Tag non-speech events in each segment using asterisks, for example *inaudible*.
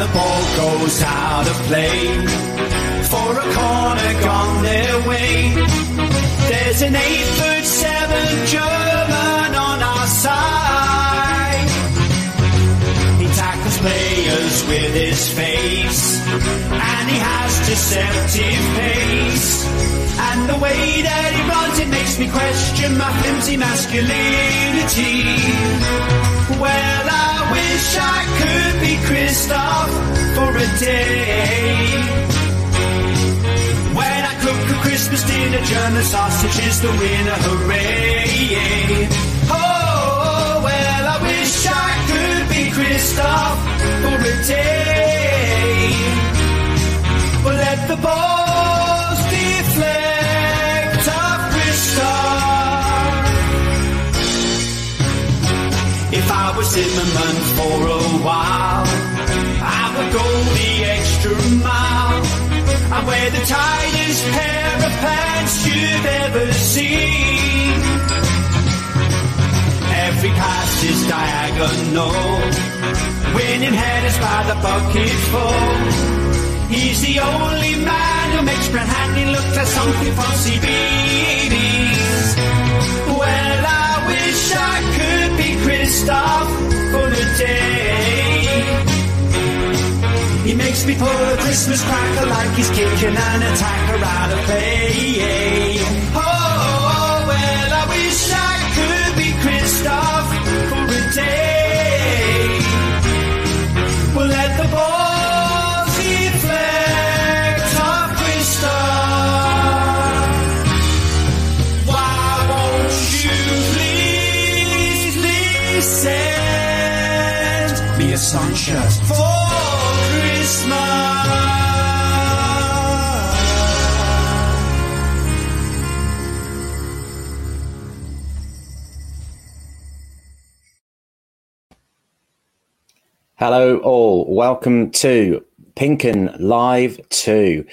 the ball goes out of play for a corner gone their way. There's an eight foot seven German with his face, and he has deceptive pace. And the way that he runs, it makes me question my flimsy masculinity. Well, I wish I could be Christoph for a day. When I cook a Christmas dinner, German sausage is the winner, hooray! Oh, well, be Christoph for a day. But let the balls deflect off Christoph. If I was Zimmermann for a while, I would go the extra mile. I wear the tightest pair of pants you've ever seen. Every pass is diagonal, winning headers by the bucketful. He's the only man who makes Brent look like something from CBeebies. Well, I wish I could be Christoph for a day. He makes me pull a Christmas cracker like he's kicking an attacker out of play. Sun shirt for Christmas? Hello, all. Welcome to Pink Un Live 2,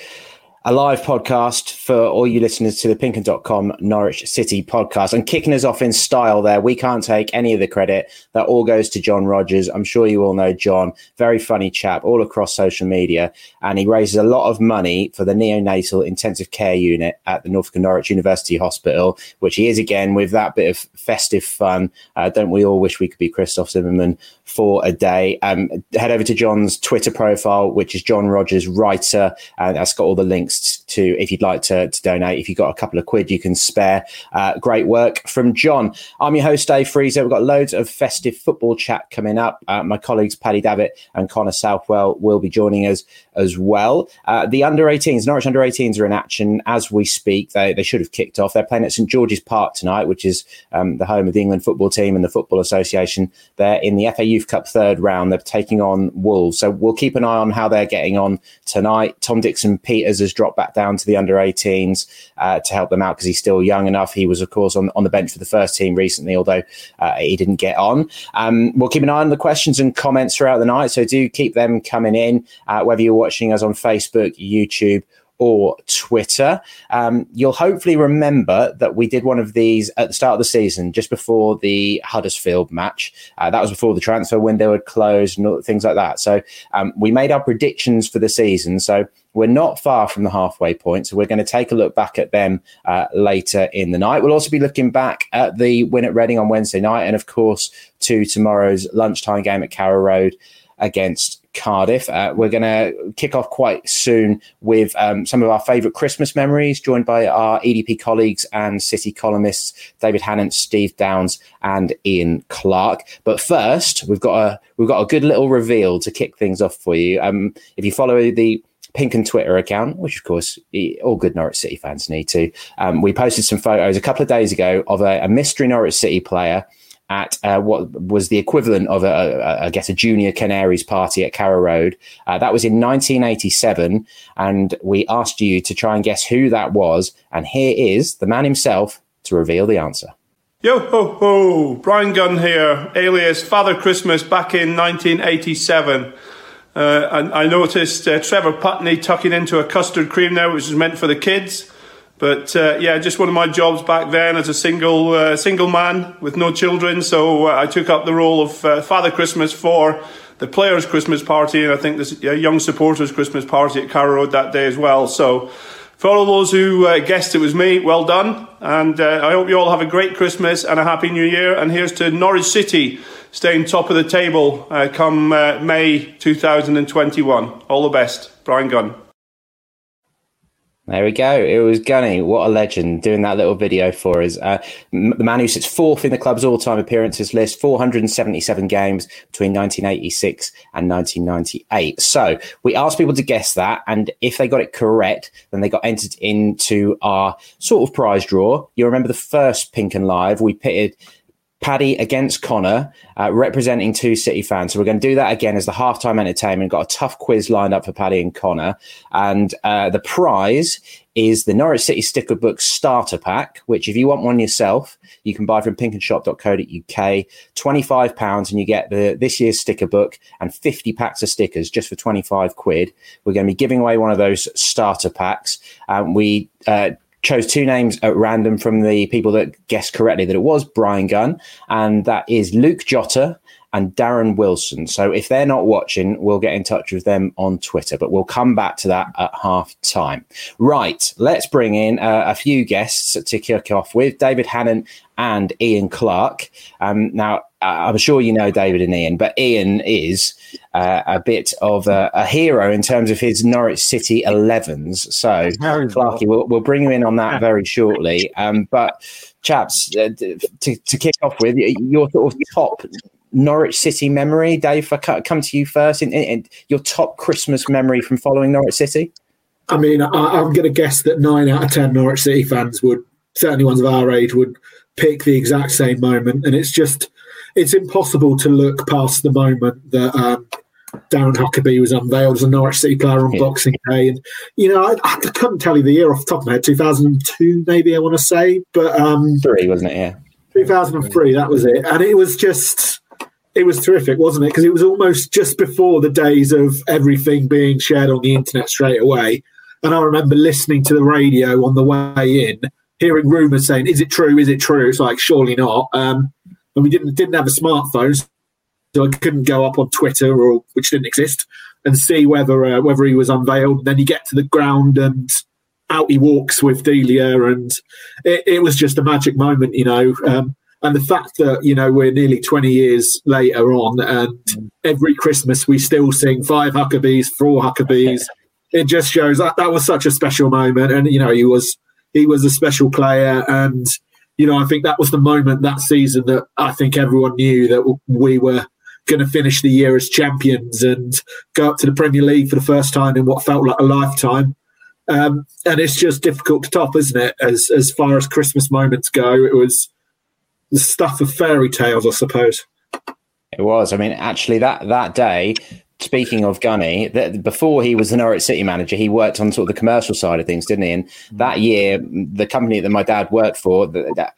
a live podcast for all you listeners to the Pinkun.com Norwich City podcast. And kicking us off in style there, we can't take any of the credit. That all goes to John Rogers. I'm sure you all know John, very funny chap all across social media. And he raises a lot of money for the neonatal intensive care unit at the Norfolk and Norwich University Hospital, which he is again with that bit of festive fun. Uh, don't we all wish we could be Christoph Zimmermann for a day? Um, head over to John's Twitter profile, which is John Rogers Writer, and that's got all the links to if you'd like to, to donate. If you've got a couple of quid you can spare, uh, great work from John. I'm your host, Dave Freezer. We've got loads of festive football chat coming up. Uh, my colleagues Paddy Davitt and Connor Southwell will be joining us as well. Uh, the under 18s, Norwich under 18s are in action as we speak. They, they should have kicked off. They're playing at St George's Park tonight, which is um, the home of the England football team and the Football Association. They're in the FA Youth Cup third round. They're taking on Wolves. So we'll keep an eye on how they're getting on tonight. Tom Dickson Peters has dropped back down to the under 18s uh, to help them out because he's still young enough. He was, of course, on, on the bench for the first team recently, although uh, he didn't get on. Um, we'll keep an eye on the questions and comments throughout the night. So do keep them coming in, uh, whether you're watching us on Facebook, YouTube, or Twitter. Um, you'll hopefully remember that we did one of these at the start of the season, just before the Huddersfield match. Uh, that was before the transfer window had closed and all, things like that. So um, we made our predictions for the season. So we're not far from the halfway point. So we're going to take a look back at them uh, later in the night. We'll also be looking back at the win at Reading on Wednesday night, and of course to tomorrow's lunchtime game at Carrow Road against Cardiff. Uh, we're going to kick off quite soon with um, some of our favourite Christmas memories, joined by our EDP colleagues and City columnists David Hannant, Steve Downs, and Ian Clark. But first, we've got a we've got a good little reveal to kick things off for you. Um, if you follow the Pink Un Twitter account, which of course all good Norwich City fans need to. Um, we posted some photos a couple of days ago of a, a mystery Norwich City player at uh, what was the equivalent of, a, a, I guess, a junior Canaries party at Carrow Road. Uh, that was in 1987, and we asked you to try and guess who that was. And here is the man himself to reveal the answer. Yo ho ho! Bryan Gunn here, alias Father Christmas, back in 1987. Uh, and I noticed uh, Trevor Putney tucking into a custard cream there, which is meant for the kids. But uh, yeah, just one of my jobs back then as a single uh, single man with no children. So uh, I took up the role of uh, Father Christmas for the players' Christmas party, and I think a young supporters' Christmas party at Carrow Road that day as well. So, for all those who guessed it was me, well done. And I hope you all have a great Christmas and a happy New Year. And here's to Norwich City staying top of the table uh, come uh, May 2021. All the best. Bryan Gunn. There we go. It was Gunny. What a legend doing that little video for us. Uh, the man who sits fourth in the club's all time appearances list, 477 games between 1986 and 1998. So we asked people to guess that. And if they got it correct, then they got entered into our sort of prize draw. You remember the first Pink Un Live? We pitted Paddy against Connor, uh, representing two City fans. So we're going to do that again as the halftime entertainment. Got a tough quiz lined up for Paddy and Connor, and uh, the prize is the Norwich City Sticker Book Starter Pack, which if you want one yourself, you can buy from pinkunshop.co.uk. Twenty-five pounds, and you get the this year's sticker book and fifty packs of stickers just for twenty-five quid. We're going to be giving away one of those starter packs. Um, we uh, chose two names at random from the people that guessed correctly that it was Bryan Gunn, and that is Luke Jota and Darren Wilson. So if they're not watching, we'll get in touch with them on Twitter, but we'll come back to that at half time. Right, let's bring in uh, a few guests to kick off with David Hannant and Ian Clark. Um, now, I'm sure you know David and Ian, but Ian is uh, a bit of a, a, hero in terms of his Norwich City 11s. So, Clarky, we'll, we'll, bring you in on that very shortly. Um, but, chaps, uh, to, to kick off with, your sort of top Norwich City memory, Dave, I come to you first, in, in, in your top Christmas memory from following Norwich City? I mean, I, I'm going to guess that nine out of 10 Norwich City fans would, certainly ones of our age, would pick the exact same moment. And it's just it's impossible to look past the moment that um, Darren Huckerby was unveiled as a Norwich City player on yeah. Boxing Day. And, you know, I, I, couldn't tell you the year off the top of my head, 2002, maybe I want to say. But um, three, wasn't it? Yeah. 2003, that was it. And it was just, it was terrific, wasn't it? Because it was almost just before the days of everything being shared on the internet straight away. And I remember listening to the radio on the way in, hearing rumours saying, "Is it true? Is it true?" It's like, surely not. Um, and we didn't didn't have a smartphone, so I couldn't go up on Twitter or which didn't exist and see whether uh, whether he was unveiled. And then you get to the ground and out he walks with Delia, and it, it was just a magic moment, you know. Um, and the fact that you know we're nearly 20 years later on and every christmas we still sing five huckerbys four huckerbys it just shows that that was such a special moment and you know he was he was a special player and you know, I think that was the moment that season that I think everyone knew that we were going to finish the year as champions and go up to the Premier League for the first time in what felt like a lifetime. Um, and it's just difficult to top, isn't it? As as far as Christmas moments go, it was the stuff of fairy tales, I suppose. It was. I mean, actually, that that day, speaking of Gunny, that before he was the Norwich City manager, he worked on sort of the commercial side of things, didn't he? And mm. that year, the company that my dad worked for,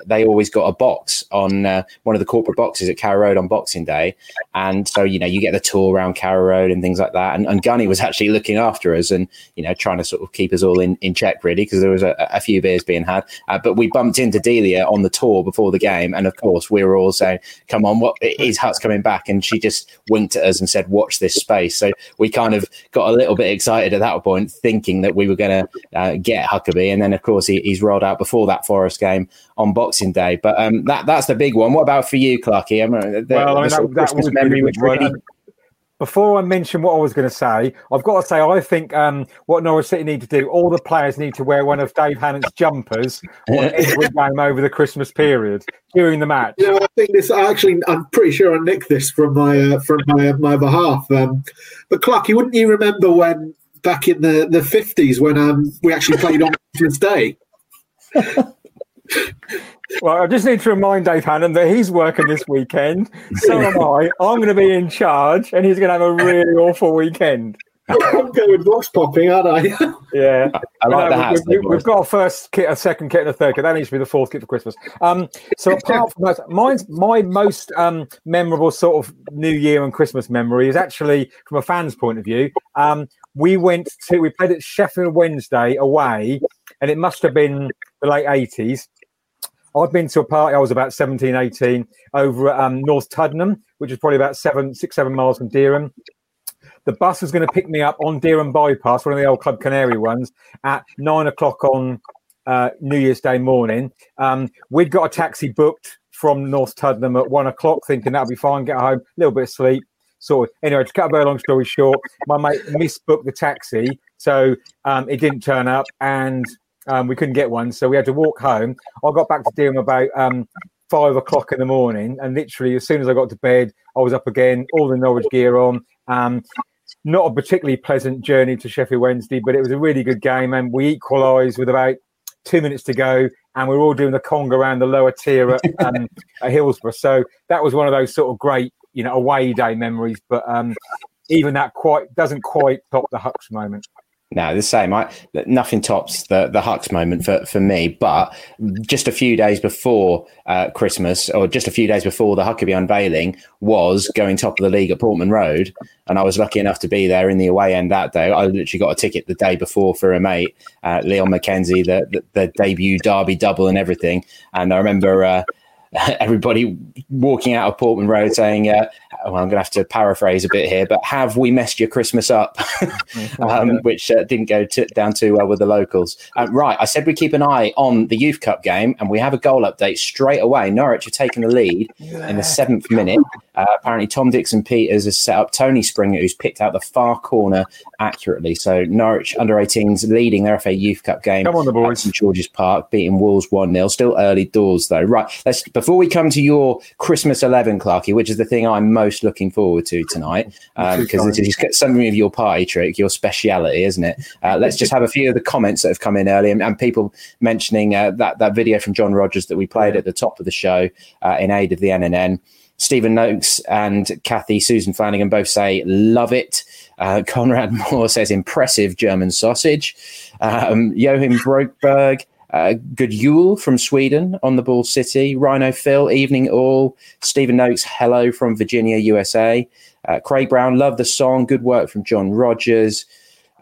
they always got a box on uh, one of the corporate boxes at Carrow Road on Boxing Day, and so you know you get the tour around Carrow Road and things like that. And, and Gunny was actually looking after us and you know trying to sort of keep us all in, in check really because there was a, a, few beers being had. Uh, but we bumped into Delia on the tour before the game, and of course we were all saying, "Come on, what is Hut's coming back?" And she just winked at us and said, "Watch this." Space. So we kind of got a little bit excited at that point, thinking that we were going to uh, get Huckerby. And then, of course, he, he's rolled out before that Forest game on Boxing Day. But um, that that's the big one. What about for you, Clarky? I mean, the, well, I mean, that, that was memory, which really before I mention what I was going to say, I've got to say I think um, what Norwich City need to do, all the players need to wear one of Dave Hannant's jumpers on *laughs* every game over the Christmas period during the match. You know, I think this. I Actually, I'm pretty sure I nicked this from my uh, from my my other half. Um, but Clarky, wouldn't you remember when back in the the 50s when um, we actually played on Christmas Day? *laughs* Well, I just need to remind Dave Hannant that he's working this weekend. So am *laughs* I. I'm going to be in charge, and he's going to have a really awful weekend. I'm going box popping, aren't I? yeah, *laughs* I like the We, have got a first kit, a second kit, and a third kit. That needs to be the fourth kit for Christmas. Um, so apart from that, mine's my most um, memorable sort of New Year and Christmas memory is actually from a fan's point of view. Um, we went to we played at Sheffield Wednesday away, and it must have been the late eighties I've been to a party, I was about 17, 18, over at um, North Tuddenham, which is probably about seven, six, seven miles from Dereham. The bus was going to pick me up on Dereham Bypass, one of the old Club Canary ones, at nine o'clock on uh, New Year's Day morning. Um, we'd got a taxi booked from North Tuddenham at one o'clock, thinking that'll be fine, get home, a little bit of sleep. Of. Anyway, to cut a very long story short, my mate misbooked the taxi, so um, it didn't turn up, and um, we couldn't get one, so we had to walk home. I got back to Dereham about um, five o'clock in the morning, and literally as soon as I got to bed, I was up again, all the Norwich gear on. Um, not a particularly pleasant journey to Sheffield Wednesday, but it was a really good game, and we equalised with about two minutes to go, and we were all doing the conga around the lower tier at, *laughs* um, at Hillsborough. So that was one of those sort of great, you know, away day memories. But um, even that quite doesn't quite top the Hucks moment. No, the same. I nothing tops the the Hucks moment for, for me. But just a few days before uh, Christmas, or just a few days before the Huckerby unveiling, was going top of the league at Portman Road, and I was lucky enough to be there in the away end that day. I literally got a ticket the day before for a mate, uh, Leon McKenzie, the, the, the debut Derby double and everything. And I remember. Uh, *laughs* everybody walking out of Portman Road saying, uh, well, I'm going to have to paraphrase a bit here, but have we messed your Christmas up? *laughs* um, which uh, didn't go to, down too well with the locals. Uh, right, I said we keep an eye on the Youth Cup game, and we have a goal update straight away. Norwich have taken the lead in the seventh minute. Uh, apparently, Tom Dickson Peters has set up Tony Springett, who's picked out the far corner accurately. So Norwich under 18s leading their FA Youth Cup game Come on, the boys. at St George's Park, beating Wolves 1 0. Still early doors, though. Right, let's before we come to your Christmas 11, Clarky, which is the thing I'm most looking forward to tonight, because um, this is something of your party trick, your speciality, isn't it? Uh, let's just have a few of the comments that have come in early and, and people mentioning uh, that, that video from John Rogers that we played at the top of the show uh, in aid of the NNN. Stephen Noakes and Kathy Susan Flanagan both say, love it. Uh, *laughs* Conrad Moore says, impressive German sausage. Um, Joachim Brokeberg, uh, good Yule from Sweden on the Ball City. Rhino Phil, evening all. Stephen Noakes, hello from Virginia, USA. Uh, Craig Brown, love the song. Good work from John Rogers.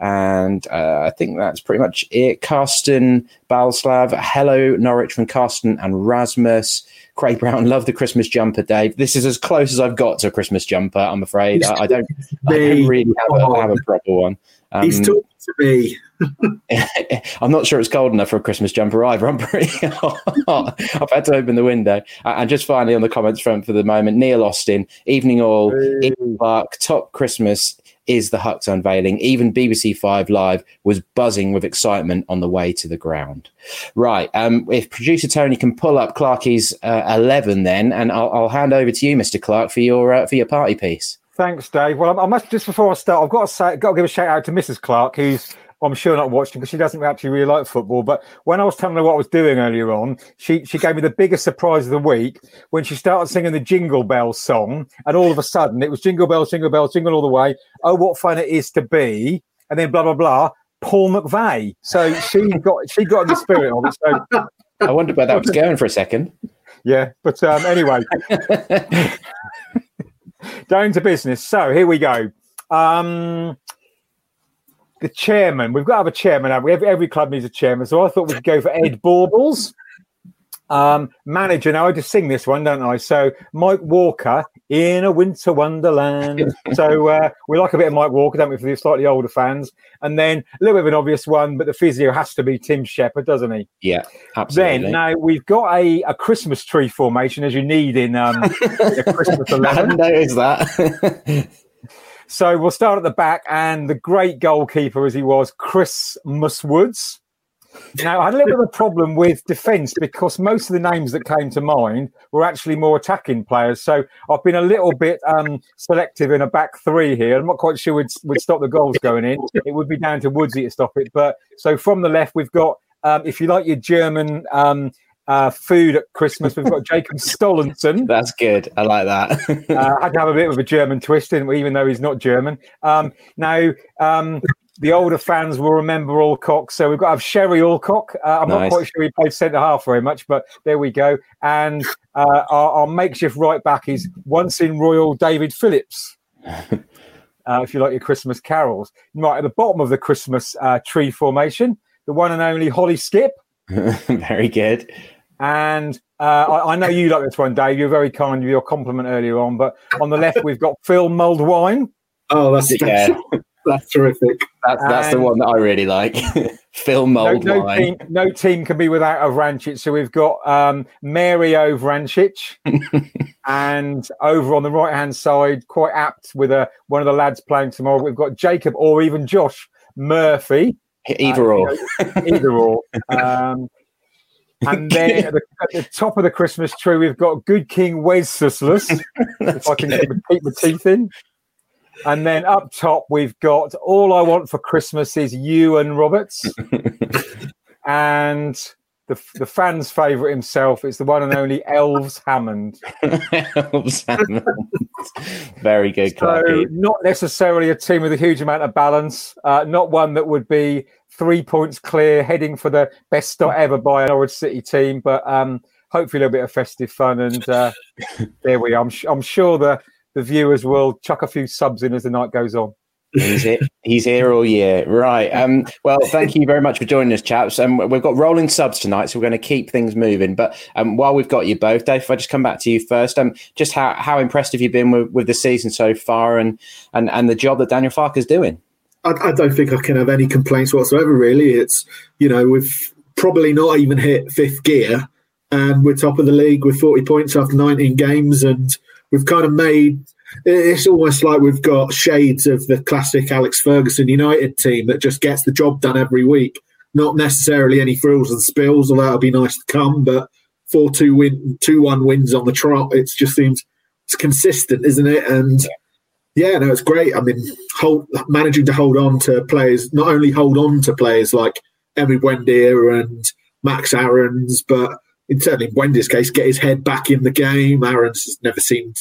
And uh, I think that's pretty much it. Carsten Balslav, hello Norwich from Carsten and Rasmus. Craig Brown, love the Christmas jumper, Dave. This is as close as I've got to a Christmas jumper, I'm afraid. I, I don't, I don't really have a, have a proper one. Um, He's talking to me. *laughs* I'm not sure it's cold enough for a Christmas jumper either. I'm pretty *laughs* hot. I've had to open the window. Uh, and just finally on the comments front for the moment, Neil Austin, evening all, hey. Park, top Christmas is the Hucks unveiling. Even BBC Five Live was buzzing with excitement on the way to the ground. Right. Um, if producer Tony can pull up Clarky's uh, eleven, then, and I'll, I'll, hand over to you, Mr. Clark, for your uh, for your party piece. Thanks, Dave. Well, I must just before I start, I've got to say, got to give a shout out to Mrs. Clark, who's I'm sure not watching because she doesn't actually really like football. But when I was telling her what I was doing earlier on, she she gave me the biggest surprise of the week when she started singing the Jingle Bell song, and all of a sudden it was Jingle Bell, Jingle Bell, Jingle all the way. Oh, what fun it is to be! And then blah blah blah. Paul McVeigh. So she got she got in the spirit of it. So I wondered where that was going for a second. Yeah, but um, anyway, *laughs* down to business. So here we go. Um, the chairman. We've got to have a chairman. Have we? Every, every club needs a chairman. So I thought we'd go for Ed Baubles. Um, manager. Now I just sing this one, don't I? So Mike Walker in a winter wonderland. so uh, we like a bit of Mike Walker, don't we, for the slightly older fans? And then a little bit of an obvious one, but the physio has to be Tim Shepherd, doesn't he? Yeah, absolutely. Then now we've got a, a Christmas tree formation as you need in um, Christmas *laughs* 11. I noticed that. *laughs* So we'll start at the back, and the great goalkeeper as he was, Chris Muswoods. Now, I had a little bit of a problem with defence because most of the names that came to mind were actually more attacking players. So I've been a little bit um, selective in a back three here. I'm not quite sure we'd, we'd stop the goals going in. It would be down to Woodsy to stop it. But so from the left, we've got, um, if you like your German um, uh, food at Christmas. We've got Jacob *laughs* Stollenson. That's good. I like that. uh, had to have a bit of a German twist, didn't we? Even though he's not German. Um, now, um, the older fans will remember Alcock. So we've got to have Sherry Alcock. Uh, I'm nice. not quite sure he played centre half very much, but there we go. And uh, our, our, makeshift right back is once in Royal David Phillips. *laughs* Uh, if you like your Christmas carols, right at the bottom of the Christmas uh, tree formation, the one and only Holly Skip. *laughs* Very good. And uh, I, I, know you like this one, Dave. You're very kind with your compliment earlier on. But on the left, we've got Phil Mulled Wine. Oh, that's yeah. *laughs* that's terrific. That's that's the one that I really like. *laughs* Phil Mulled no, no team, no team, can be without a Vrancic. So we've got um, Mario Vrancic, *laughs* and over on the right hand side, quite apt with a one of the lads playing tomorrow. We've got Jacob or even Josh Murphy. Either uh, or. either or. Um, and then at the, at the, top of the Christmas tree, we've got Good King Wenceslas, *laughs* if I can keep, keep my teeth in. And then up top, we've got All I Want for Christmas is You and Roberts. *laughs* and the, the fans' favourite himself is the one and only Elves Hammond. Elves Hammond. Very good. So, not necessarily a team with a huge amount of balance, uh, not one that would be three points clear, heading for the best start ever by an Norwich City team. But um, hopefully, a little bit of festive fun. And uh, *laughs* there we are. I'm, I'm sure the, the viewers will chuck a few subs in as the night goes on. He's here, he's here all year. Right. Um, well, thank you very much for joining us, chaps. Um, we've got rolling subs tonight, so we're going to keep things moving. But um, while we've got you both, Dave, if I just come back to you first, um, just how, how impressed have you been with, with the season so far and, and, and the job that Daniel Farke's doing? I, I don't think I can have any complaints whatsoever. Really, it's you know we've probably not even hit fifth gear, and we're top of the league with forty points after nineteen games, and we've kind of made. It's almost like we've got shades of the classic Alex Ferguson United team that just gets the job done every week. Not necessarily any frills and spills, although that'll be nice to come. But four two win, two one wins on the trot. It just seems it's consistent, isn't it? And yeah yeah, no, it's great. I mean, hold, managing to hold on to players, not only hold on to players like Emi Buendia and Max Aarons, but in certainly in Buendia's case, get his head back in the game. Aarons has never seemed,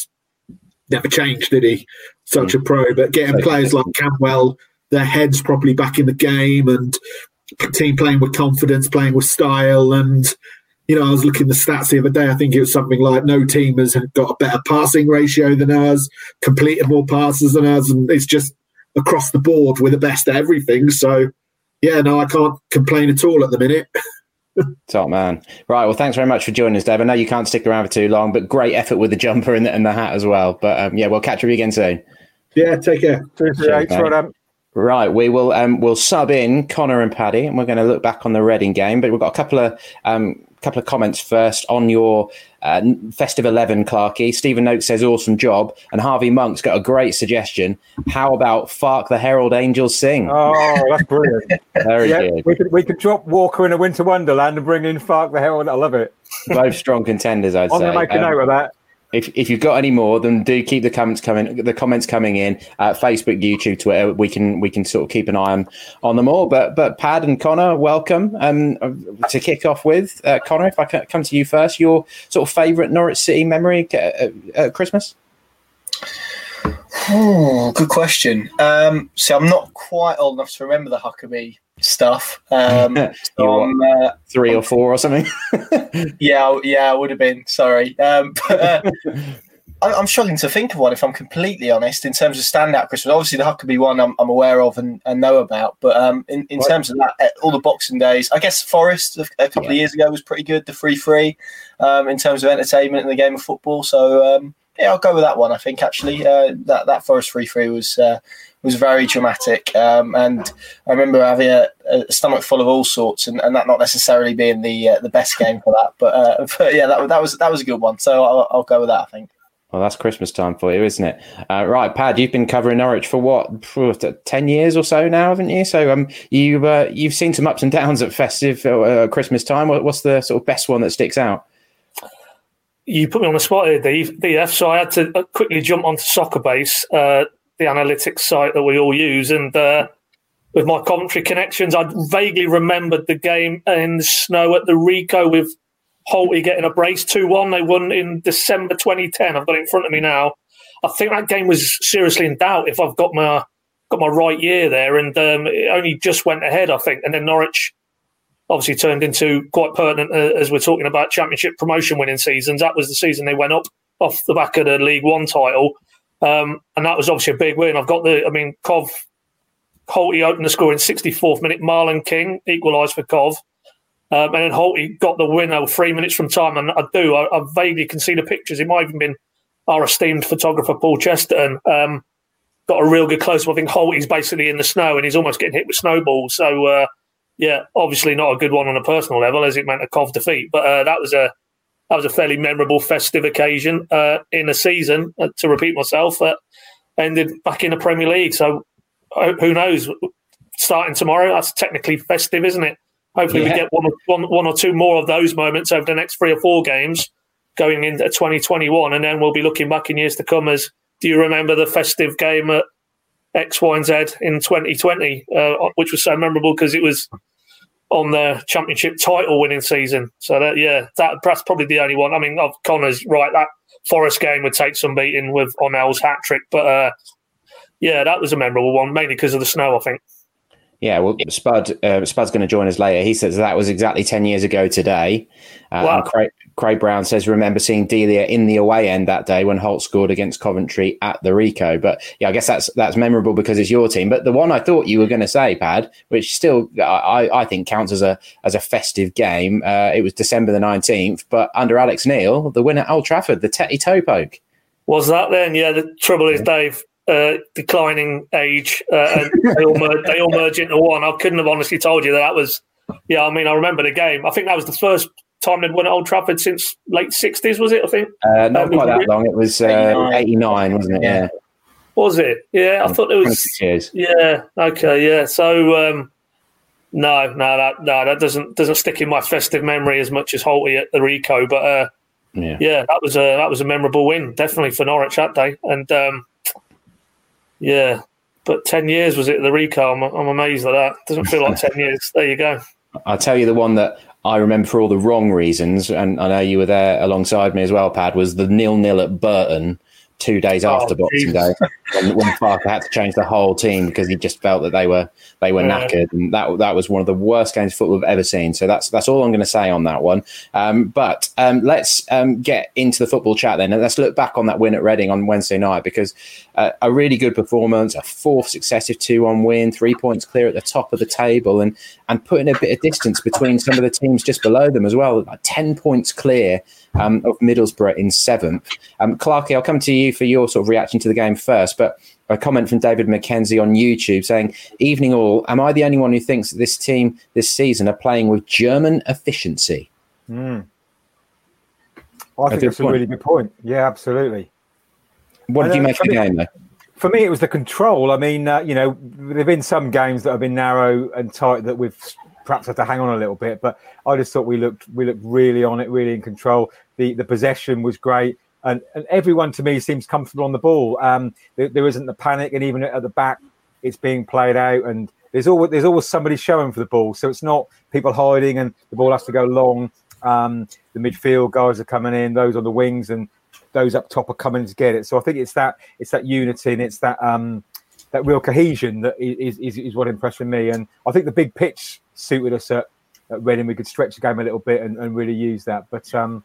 never changed, did he? Such mm. a pro, but getting players like Cantwell, their heads properly back in the game and team playing with confidence, playing with style, and you know, I was looking the stats the other day. I think it was something like no team has got a better passing ratio than us, completed more passes than us, and it's just across the board with the best at everything. So, yeah, no, I can't complain at all at the minute. *laughs* Top man. Right. Well, thanks very much for joining us, Dave. I know you can't stick around for too long, but great effort with the jumper and the, and the hat as well. But um, yeah, we'll catch you again soon. Yeah, take care. Cheers, Cheers, Right, we will um, we'll sub in Connor and Paddy, and we're going to look back on the Reading game. But we've got a couple of um, couple of comments first on your uh, festive 11 clarky stephen note says awesome job. And harvey monk's got a great suggestion. How about farke the herald angels sing? Oh that's brilliant. *laughs* Very yeah, good. we could, we could drop walker in a winter wonderland and bring in farke the herald. I love it. Both strong contenders i'd I'm say. i'm make a um, note of that if, if you've got any more, then do keep the comments coming. The comments coming in Facebook, YouTube, Twitter. We can we can sort of keep an eye on on them all. But but Pad and Connor, welcome. Um, to kick off with uh, Connor, if I can come to you first, your sort of favourite Norwich City memory at, Christmas. Oh, good question. Um, I'm not quite old enough to remember the Huckerby stuff. Um, *laughs* so uh, three or four or something. *laughs* yeah, yeah, I would have been. Sorry, um, *laughs* but, uh, I, am struggling to think of one if I'm completely honest. In terms of standout Christmas, obviously the Huckerby one I'm, I'm aware of and, and, know about, but um, in, in terms of that, eh, all the Boxing Days, I guess Forest a, a couple yeah. of years ago was pretty good. The free free um, in terms of entertainment in the game of football. So um, yeah, I'll go with that one. I think actually uh, that that Forest free free was uh, was very dramatic, um, and I remember having a, a, stomach full of all sorts, and, and that not necessarily being the uh, the best game for that. But, uh, *laughs* but, yeah, that that was that was a good one. So I'll, I'll go with that. I think. Well, that's Christmas time for you, isn't it? Uh, right, Pad, you've been covering Norwich for what, for ten years or so now, haven't you? So, um, you uh, you've seen some ups and downs at festive uh, Christmas time. What's the sort of best one that sticks out? you put me on the spot here, DF. So I had to uh, quickly jump onto Soccerbase, uh, the analytics site that we all use, and uh, with my commentary connections, I vaguely remembered the game in the snow at the Ricoh with Holty getting a brace two one. They won in December 2010. I've got it in front of me now. I think that game was seriously in doubt if I've got my got my right year there, and um, it only just went ahead. I think, and then Norwich obviously turned into quite pertinent uh, as we're talking about championship promotion winning seasons. That was the season they went up off the back of the League One title. Um, and that was obviously a big win. I've got the, I mean, Cov, Holty opened the score in 64th minute. Marlon King equalised for Cov. Um, and then Holty got the winner three minutes from time. And I do, I, I vaguely can see the pictures. It might have even been our esteemed photographer, Paul Chesterton. Um, got a real good close up. I think Holty's basically in the snow and he's almost getting hit with snowballs. So, uh, yeah, obviously not a good one on a personal level as it meant a Cov defeat. But uh, that was a that was a fairly memorable festive occasion uh, in a season, uh, to repeat myself, that ended back in the Premier League. So who knows? Starting tomorrow, that's technically festive, isn't it? Hopefully, yeah. we get one or, one, one or two more of those moments over the next three or four games going into 2021. And then we'll be looking back in years to come as do you remember the festive game at X, Y, and Z in 2020, uh, which was so memorable because it was on the championship title winning season. So that yeah, that that's probably the only one. I mean, Connor's right. That Forest game would take some beating with Onel's hat trick, but uh, yeah, that was a memorable one, mainly because of the snow. I think. Yeah, well, Spud, uh, Spud's going to join us later. He says that was exactly 10 years ago today. Uh, wow. Craig, Craig, Brown says, remember seeing Delia in the away end that day when Holt scored against Coventry at the Ricoh. But yeah, I guess that's that's memorable because it's your team. But the one I thought you were going to say, Pad, which still I, I think counts as a as a festive game, uh, it was December the 19th, but under Alex Neil, the winner at Old Trafford, the Tettey Toe Poke. Was that then? Yeah, the trouble is, Dave, uh, declining age, uh, and they all, merge, they all merge into one. I couldn't have honestly told you that that was. Yeah, I mean, I remember the game. I think that was the first time they'd won at Old Trafford since late sixties. Was it? I think. Uh, not um, quite that long. It was uh, eighty nine, wasn't it? Yeah. Was it? Yeah, I thought it was. Years. Yeah. Okay. Yeah. So. Um, no, no, that no, that doesn't doesn't stick in my festive memory as much as Holty at the Ricoh. But uh, yeah. yeah, that was a that was a memorable win, definitely for Norwich that day. And um, yeah, but ten years was it the Ricoh? I'm, I'm amazed at that. Doesn't feel like *laughs* ten years. There you go. I'll tell you the one that I remember for all the wrong reasons, and I know you were there alongside me as well, Pad, was the nil nil at Burton two days oh, after Boxing Day when, when had to change the whole team because he just felt that they were they were yeah. knackered, and that that was one of the worst games of football I've ever seen. So that's that's all I'm going to say on that one. Um, but um, let's um, get into the football chat then, and let's look back on that win at Reading on Wednesday night because uh, a really good performance, a fourth successive two-one win, three points clear at the top of the table, and and putting a bit of distance between some of the teams just below them as well, like ten points clear um, of Middlesbrough in seventh. Um, Clarky, I'll come to you for your sort of reaction to the game first, but a comment from David McKenzie on YouTube saying, Evening all, am I the only one who thinks that this team this season are playing with German efficiency? Mm. I think that's a really good point. Yeah, absolutely. What did you make of the game, though? For me, it was the control. I mean, uh, you know, there have been some games that have been narrow and tight that we've perhaps had to hang on a little bit. But I just thought we looked we looked really on it, really in control. The the possession was great, and and everyone to me seems comfortable on the ball. Um, there, there isn't the panic, and even at the back, it's being played out, and there's always there's always somebody showing for the ball. So it's not people hiding, and the ball has to go long. Um, the midfield guys are coming in, those on the wings, and those up top are coming to get it. So I think it's that it's that unity and it's that um, that real cohesion that is, is, is what impressed me. And I think the big pitch suited us at, at Reading. We could stretch the game a little bit and, and really use that. But um,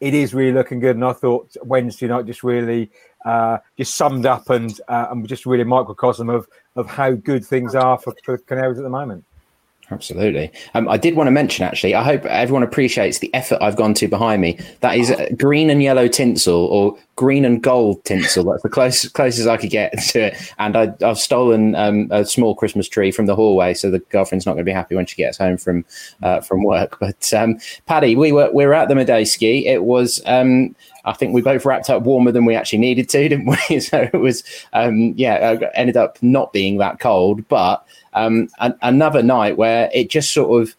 it is really looking good. And I thought Wednesday night just really uh, just summed up and uh, and just really microcosm of of how good things are for, for Canaries at the moment. Absolutely. Um, I did want to mention, actually, I hope everyone appreciates the effort I've gone to behind me. That is green and yellow tinsel or green and gold tinsel. That's the closest, closest I could get *laughs* to it. And I, have stolen um, a small Christmas tree from the hallway, so the girlfriend's not going to be happy when she gets home from uh, from work. But um, Paddy, we were we were at the Madejski. It was. Um, I think we both wrapped up warmer than we actually needed to, *laughs* didn't we? *laughs* so it was, um, yeah, ended up not being that cold, but um, an- another night where it just sort of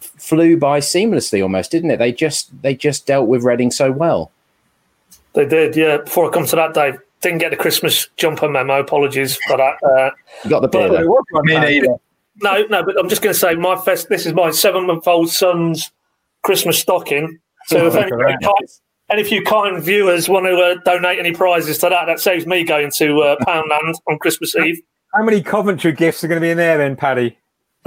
flew by seamlessly, almost, didn't it? They just they just dealt with Reading so well. They did, yeah. Before I come to that, Dave, didn't get the Christmas jumper memo. Apologies for that. Uh, you got the beer. No, no, but I'm just going to say my fest. This is my seven month old son's Christmas stocking. So if any, any few kind viewers want to uh, donate any prizes to that, that saves me going to uh, Poundland on Christmas Eve. How many Coventry gifts are going to be in there then, Paddy? *laughs*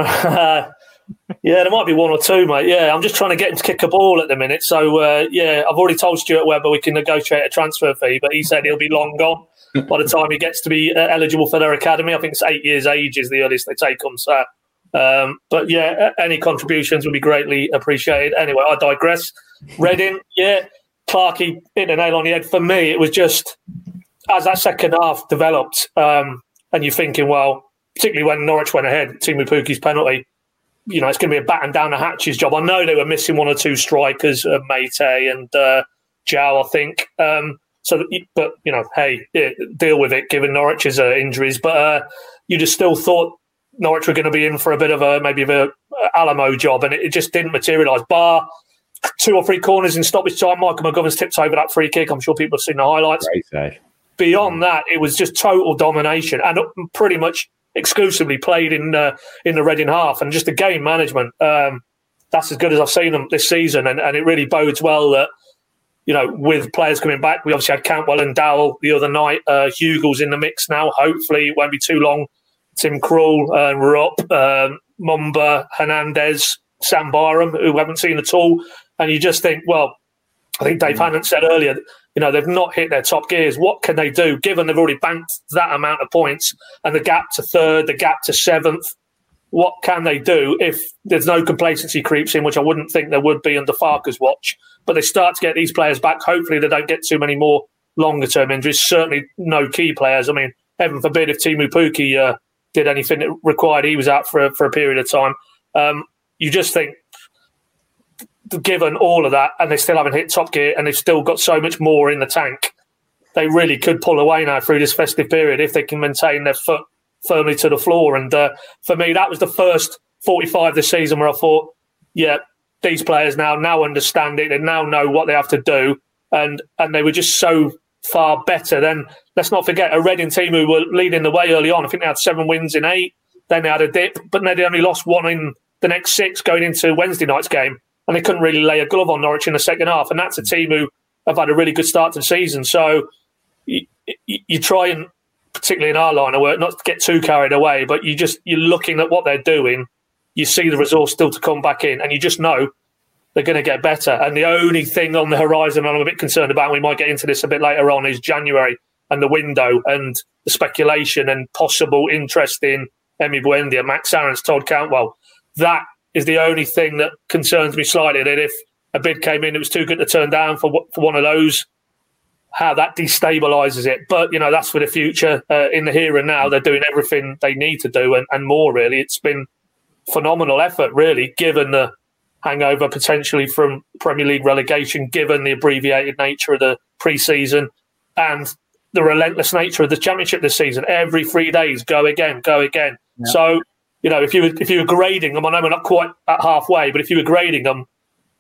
yeah, there might be one or two, mate. Yeah, I'm just trying to get him to kick a ball at the minute. So, uh, yeah, I've already told Stuart Webber we can negotiate a transfer fee, but he said he'll be long gone *laughs* by the time he gets to be uh, eligible for their academy. I think it's eight years age is the earliest they take him. So, Um, but yeah, any contributions would be greatly appreciated. Anyway, I digress. Reading, yeah, Clarkey hit a nail on the head. For me, it was just as that second half developed, um, and you're thinking, well, particularly when Norwich went ahead, Teemu Pukki's penalty, you know, it's going to be a batten down the hatches job. I know they were missing one or two strikers, uh, Meite and uh, João, I think. Um, so, but you know, hey, yeah, deal with it given Norwich's uh, injuries. But uh, you just still thought Norwich were going to be in for a bit of a maybe a, a Alamo job, and it, it just didn't materialise. Bar two or three corners in stoppage time. Michael McGovern's tipped over that free kick. I'm sure people have seen the highlights. Beyond that, it was just total domination and pretty much exclusively played in uh, in the Reading half and just the game management. Um, that's as good as I've seen them this season, and, and it really bodes well that you know with players coming back. We obviously had Cantwell and Dowell the other night. Uh, Hugill's in the mix now. Hopefully, it won't be too long. Tim Krul, uh, Rupp, um, Mumba, Hernandez, Sam Byram, who we haven't seen at all. And you just think, well, I think Dave Hannant said earlier, you know, they've not hit their top gears. What can they do, given they've already banked that amount of points and the gap to third, the gap to seventh? What can they do if there's no complacency creeps in, which I wouldn't think there would be under Farke's watch? But they start to get these players back. Hopefully, they don't get too many more longer term injuries. Certainly, no key players. I mean, heaven forbid if Teemu Pukki uh, did anything that required he was out for a, for a period of time. Um, you just think given all of that, and they still haven't hit top gear, and they've still got so much more in the tank, they really could pull away now through this festive period if they can maintain their foot firmly to the floor. And uh, for me, that was the first 45 this season where I thought, yeah, these players now now understand it, they now know what they have to do, and and they were just so far better. Then let's not forget a Reading team who were leading the way early on. I think they had seven wins in eight. Then they had a dip, but they only lost one in the next six going into Wednesday night's game and they couldn't really lay a glove on Norwich in the second half. And that's a team who have had a really good start to the season. So you, you try and, particularly in our line of work, not to get too carried away, but you just you're looking at what they're doing. You see the resource still to come back in, and you just know they're going to get better. And the only thing on the horizon I'm a bit concerned about, and we might get into this a bit later on, is January and the window and the speculation and possible interest in Emi Buendia, Max Aarons, Todd Cantwell. That is the only thing that concerns me slightly. That if a bid came in, it was too good to turn down for for one of those. How that destabilizes it, but you know that's for the future. Uh, in the here and now, they're doing everything they need to do and, and more. Really, it's been phenomenal effort, really, given the hangover potentially from Premier League relegation, given the abbreviated nature of the pre-season and the relentless nature of the championship this season. Every three days, go again, go again. Yeah. So you know, if you were, if you were grading them, I know we're not quite at halfway, but if you were grading them,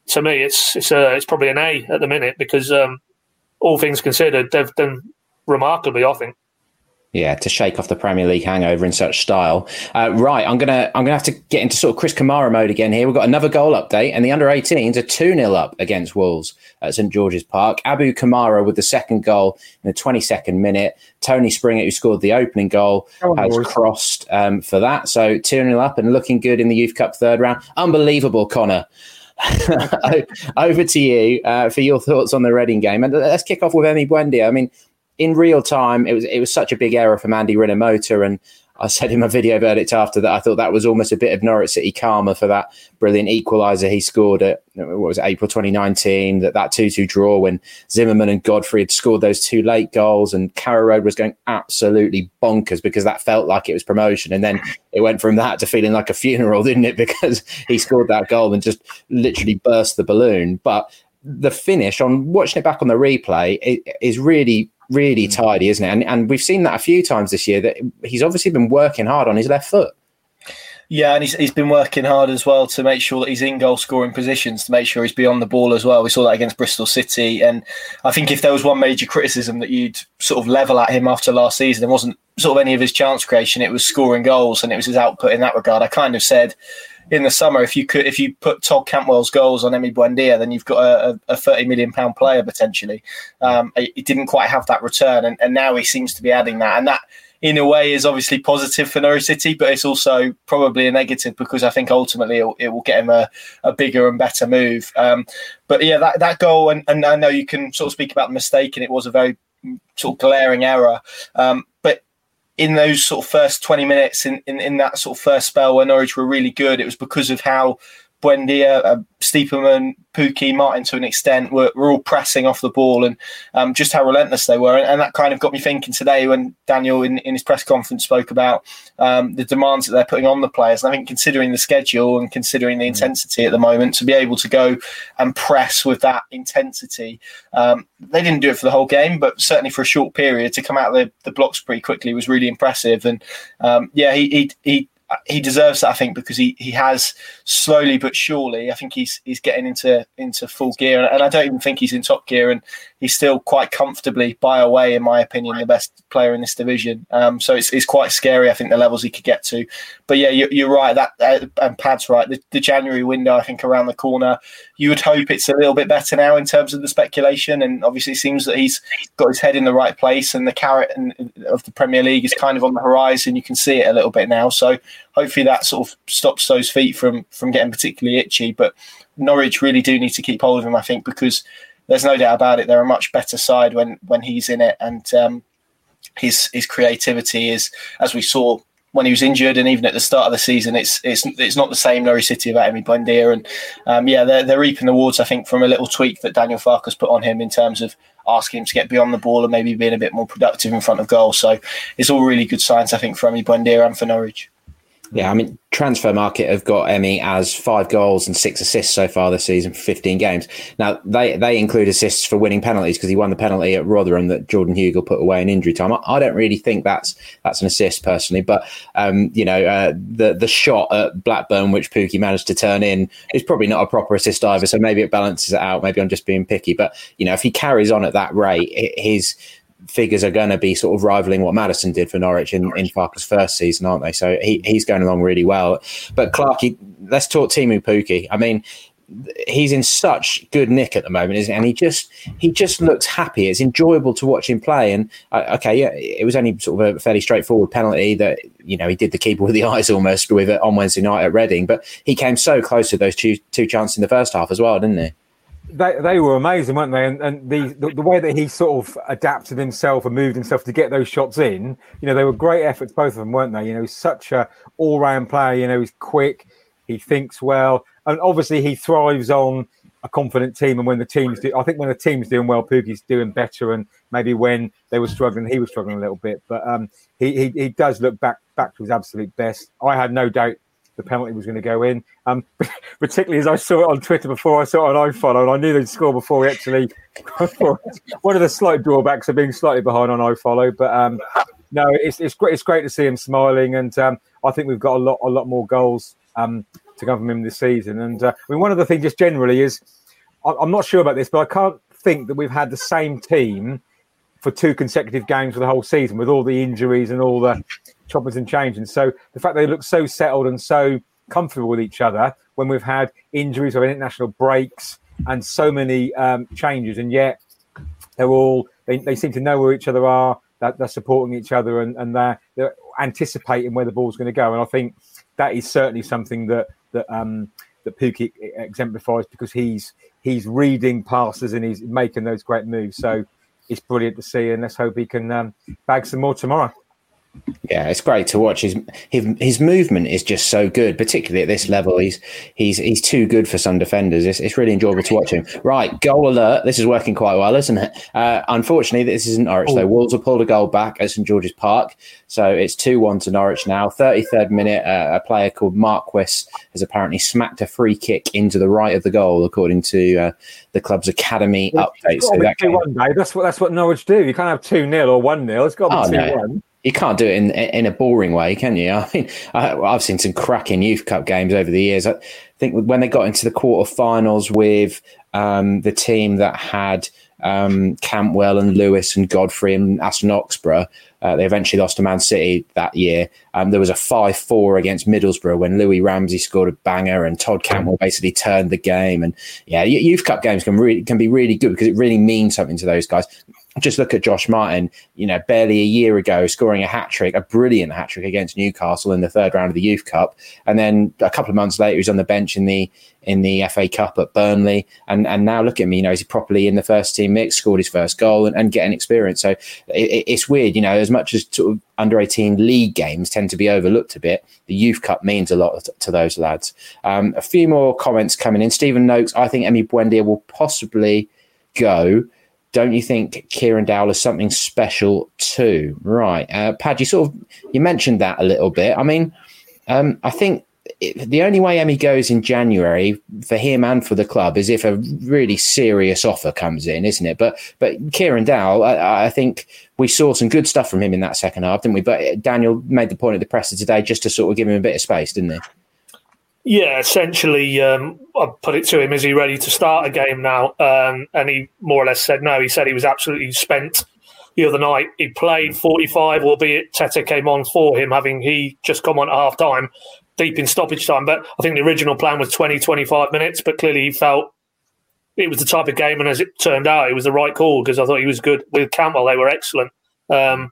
to me, it's it's a, it's probably an A at the minute because um, all things considered, they've done remarkably. I think. Yeah, to shake off the Premier League hangover in such style. Uh, right, I'm gonna I'm gonna have to get into sort of Chris Kamara mode again here. We've got another goal update, and the under 18s are two 0 up against Wolves at St George's Park. Abu Kamara with the second goal in the 22nd minute. Tony Springett, who scored the opening goal, oh, has boys. crossed um, for that. So two 0 up and looking good in the Youth Cup third round. Unbelievable, Connor. *laughs* Over to you uh, for your thoughts on the Reading game, and let's kick off with Emi Buendia. I mean in real time, it was it was such a big error from Andy Rinomhota, and I said in my video verdict after that, I thought that was almost a bit of Norwich City karma for that brilliant equaliser he scored at what was it, April 2019. That that two two draw when Zimmermann and Godfrey had scored those two late goals, and Carrow Road was going absolutely bonkers because that felt like it was promotion, and then it went from that to feeling like a funeral, *laughs* didn't it? Because he scored that goal and just literally burst the balloon, but. The finish on watching it back on the replay is really really mm. tidy, isn't it? And and we've seen that a few times this year that he's obviously been working hard on his left foot. Yeah, and he's, he's been working hard as well to make sure that he's in goal scoring positions, to make sure he's beyond the ball as well. We saw that against Bristol City. And I think if there was one major criticism that you'd sort of level at him after last season, it wasn't sort of any of his chance creation, it was scoring goals and it was his output in that regard. I kind of said in the summer, if you could, if you put Todd Cantwell's goals on Emi Buendia, then you've got a, a, thirty million pound player potentially. Um, he didn't quite have that return, and, and now he seems to be adding that, and that in a way is obviously positive for Norwich City, but it's also probably a negative because I think ultimately it will, it will get him a, a, bigger and better move. Um, but yeah, that, that goal, and, and I know you can sort of speak about the mistake, and it was a very sort of glaring error. Um, in those sort of first 20 minutes in, in, in that sort of first spell where Norwich were really good, it was because of how Buendia, uh, Stiepermann, Pukki, Martin to an extent were, were all pressing off the ball and um, just how relentless they were. And, and, that kind of got me thinking today when Daniel in, in his press conference spoke about um, the demands that they're putting on the players. And I think considering the schedule and considering the mm. intensity at the moment, to be able to go and press with that intensity, um, they didn't do it for the whole game, but certainly for a short period to come out of the, the blocks pretty quickly was really impressive. And um, yeah, he, he, he he deserves that, I think, because he, he has slowly but surely. I think he's he's getting into into full gear, and I don't even think he's in top gear, and he's still quite comfortably by a way, in my opinion, the best player in this division. Um, so it's, it's quite scary. I think the levels he could get to. But yeah, you're, you're right. That uh, and Pad's right. The, the, January window, I think, around the corner. You would hope it's a little bit better now in terms of the speculation, and obviously it seems that he's got his head in the right place, and the carrot of the Premier League is kind of on the horizon. You can see it a little bit now. So hopefully that sort of stops those feet from from getting particularly itchy. But Norwich really do need to keep hold of him, I think, because there's no doubt about it. They're a much better side when when he's in it, and um, his his creativity is, as we saw when he was injured, and even at the start of the season, it's it's it's not the same Norwich City about Emi Buendia, and um, yeah, they're they're reaping the rewards. I think from a little tweak that Daniel Farke's put on him in terms of asking him to get beyond the ball and maybe being a bit more productive in front of goal. So it's all really good signs, I think, for Emi Buendia and for Norwich. Yeah, I mean, Transfermarkt have got Emi as five goals and six assists so far this season for 15 games. Now, they, they include assists for winning penalties because he won the penalty at Rotherham that Jordan Hugill put away in injury time. I, I don't really think that's that's an assist personally, but, um, you know, uh, the, the shot at Blackburn, which Pukki managed to turn in, is probably not a proper assist either. So maybe it balances it out. Maybe I'm just being picky. But, you know, if he carries on at that rate, his figures are going to be sort of rivaling what Maddison did for Norwich in, in Farke's first season, aren't they? So he, he's going along really well. But Clarky, let's talk Teemu Pukki. I mean, he's in such good nick at the moment, isn't he? And he just he just looks happy. It's enjoyable to watch him play. And uh, okay, yeah, it was only sort of a fairly straightforward penalty that you know he did the keeper with the *laughs* eyes almost with it on Wednesday night at Reading, but he came so close to those two two chances in the first half as well, didn't he? They, they were amazing, weren't they? And, and the, the, the way that he sort of adapted himself and moved himself to get those shots in, you know, they were great efforts, both of them, weren't they? You know, he's such a all round player. You know, he's quick, he thinks well, and obviously he thrives on a confident team. And when the team's, do, I think when the team's doing well, Pukki's doing better. And maybe when they were struggling, he was struggling a little bit. But um, he, he he does look back back to his absolute best. I had no doubt the penalty was going to go in. Um, *laughs* particularly as I saw it on Twitter before I saw it on iFollow, and I knew they'd score before we actually. *laughs* one of the slight drawbacks of being slightly behind on iFollow, but um, no, it's it's great. It's great to see him smiling, and um, I think we've got a lot a lot more goals um, to come from him this season. And uh, I mean, one of the things just generally is I'm not sure about this, but I can't think that we've had the same team for two consecutive games for the whole season with all the injuries and all the choppers and changing. So the fact they look so settled and so comfortable with each other when we've had injuries or international breaks and so many um, changes, and yet they're all they, they seem to know where each other are. That they're supporting each other and, and they're, they're anticipating where the ball's going to go. And I think that is certainly something that that um, that Pukki exemplifies because he's he's reading passes and he's making those great moves. So it's brilliant to see, and let's hope he can um, bag some more tomorrow. Yeah, it's great to watch. His, his his movement is just so good, particularly at this level. He's he's he's too good for some defenders. It's, it's really enjoyable to watch him. Right, goal alert. This is working quite well, isn't it? Uh, unfortunately, this isn't Norwich though. Wolves have pulled a goal back at St George's Park, so it's two one to Norwich now. Thirty third minute, uh, a player called Marquis has apparently smacked a free kick into the right of the goal, according to uh, the club's academy update. So that one, That's what that's what Norwich do. You can't have two 0 or one 0 It's got to be oh, two one. You can't do it in in a boring way, can you? *laughs* I mean, I, have seen some cracking youth cup games over the years. I think when they got into the quarterfinals with um, the team that had um, Cantwell and Lewis and Godfrey and Aston Oxborough, uh, they eventually lost to Man City that year. Um, there was a 5 4 against Middlesbrough when Louis Ramsey scored a banger and Todd Campbell basically turned the game. And yeah, youth cup games can really can be really good because it really means something to those guys. Just look at Josh Martin, you know, barely a year ago scoring a hat trick, a brilliant hat trick against Newcastle in the third round of the Youth Cup, and then a couple of months later he's on the bench in the in the FA Cup at Burnley, and and now look at me, you know, he's properly in the first team mix, scored his first goal, and, and getting experience. So it, it's weird, you know, as much as sort of under eighteen league games tend to be overlooked a bit, the Youth Cup means a lot to those lads. Um, a few more comments coming in. Stephen Noakes, I think Emi Buendia will possibly go don't you think Kieran Dowell is something special too? Right, uh, Pad, you sort of you mentioned that a little bit. I mean, um, I think it, the only way Emi goes in January for him and for the club is if a really serious offer comes in, isn't it? But but Kieran Dowell, I, I think we saw some good stuff from him in that second half, didn't we? But Daniel made the point at the presser today just to sort of give him a bit of space, didn't he? Yeah, essentially, um, I put it to him: Is he ready to start a game now? Um, and he more or less said no. He said he was absolutely spent the other night. He played 45, albeit Tettey came on for him, having he just come on at half time, deep in stoppage time. But I think the original plan was 20, 25 minutes. But clearly, he felt it was the type of game, and as it turned out, it was the right call because I thought he was good with Cantwell. They were excellent. Um,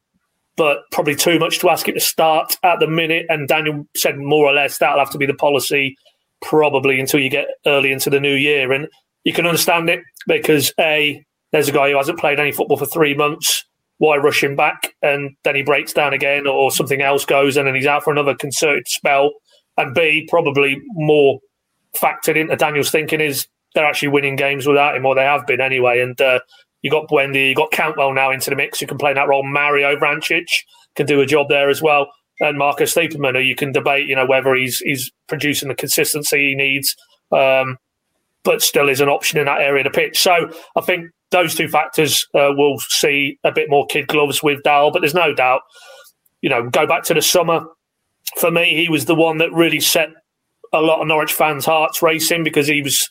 but probably too much to ask it to start at the minute. And Daniel said more or less that'll have to be the policy probably until you get early into the new year. And you can understand it because A, there's a guy who hasn't played any football for three months. Why rush him back? And then he breaks down again or something else goes and then he's out for another concerted spell. And B, probably more factored into Daniel's thinking is they're actually winning games without him, or they have been anyway. And uh, you got Buendia, you got Cantwell now into the mix who can play that role. Mario Vrancic can do a job there as well, and Marcus Stiepermann, who you can debate, you know, whether he's he's producing the consistency he needs, um, but still is an option in that area of the pitch. So I think those two factors uh, will see a bit more kid gloves with Dal, but there's no doubt, you know, go back to the summer. For me, he was the one that really set a lot of Norwich fans' hearts racing because he was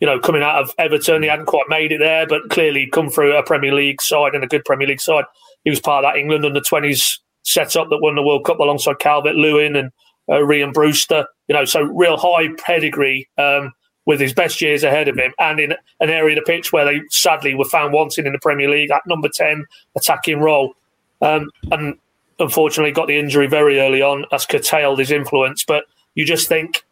you know, coming out of Everton, he hadn't quite made it there, but clearly come through a Premier League side and a good Premier League side. He was part of that England under 20s setup that won the World Cup alongside Calvert Lewin and uh, Rhian Brewster. You know, so real high pedigree um, with his best years ahead of him and in an area of the pitch where they sadly were found wanting in the Premier League at number 10 attacking role. Um, and unfortunately got the injury very early on. That's curtailed his influence. But you just think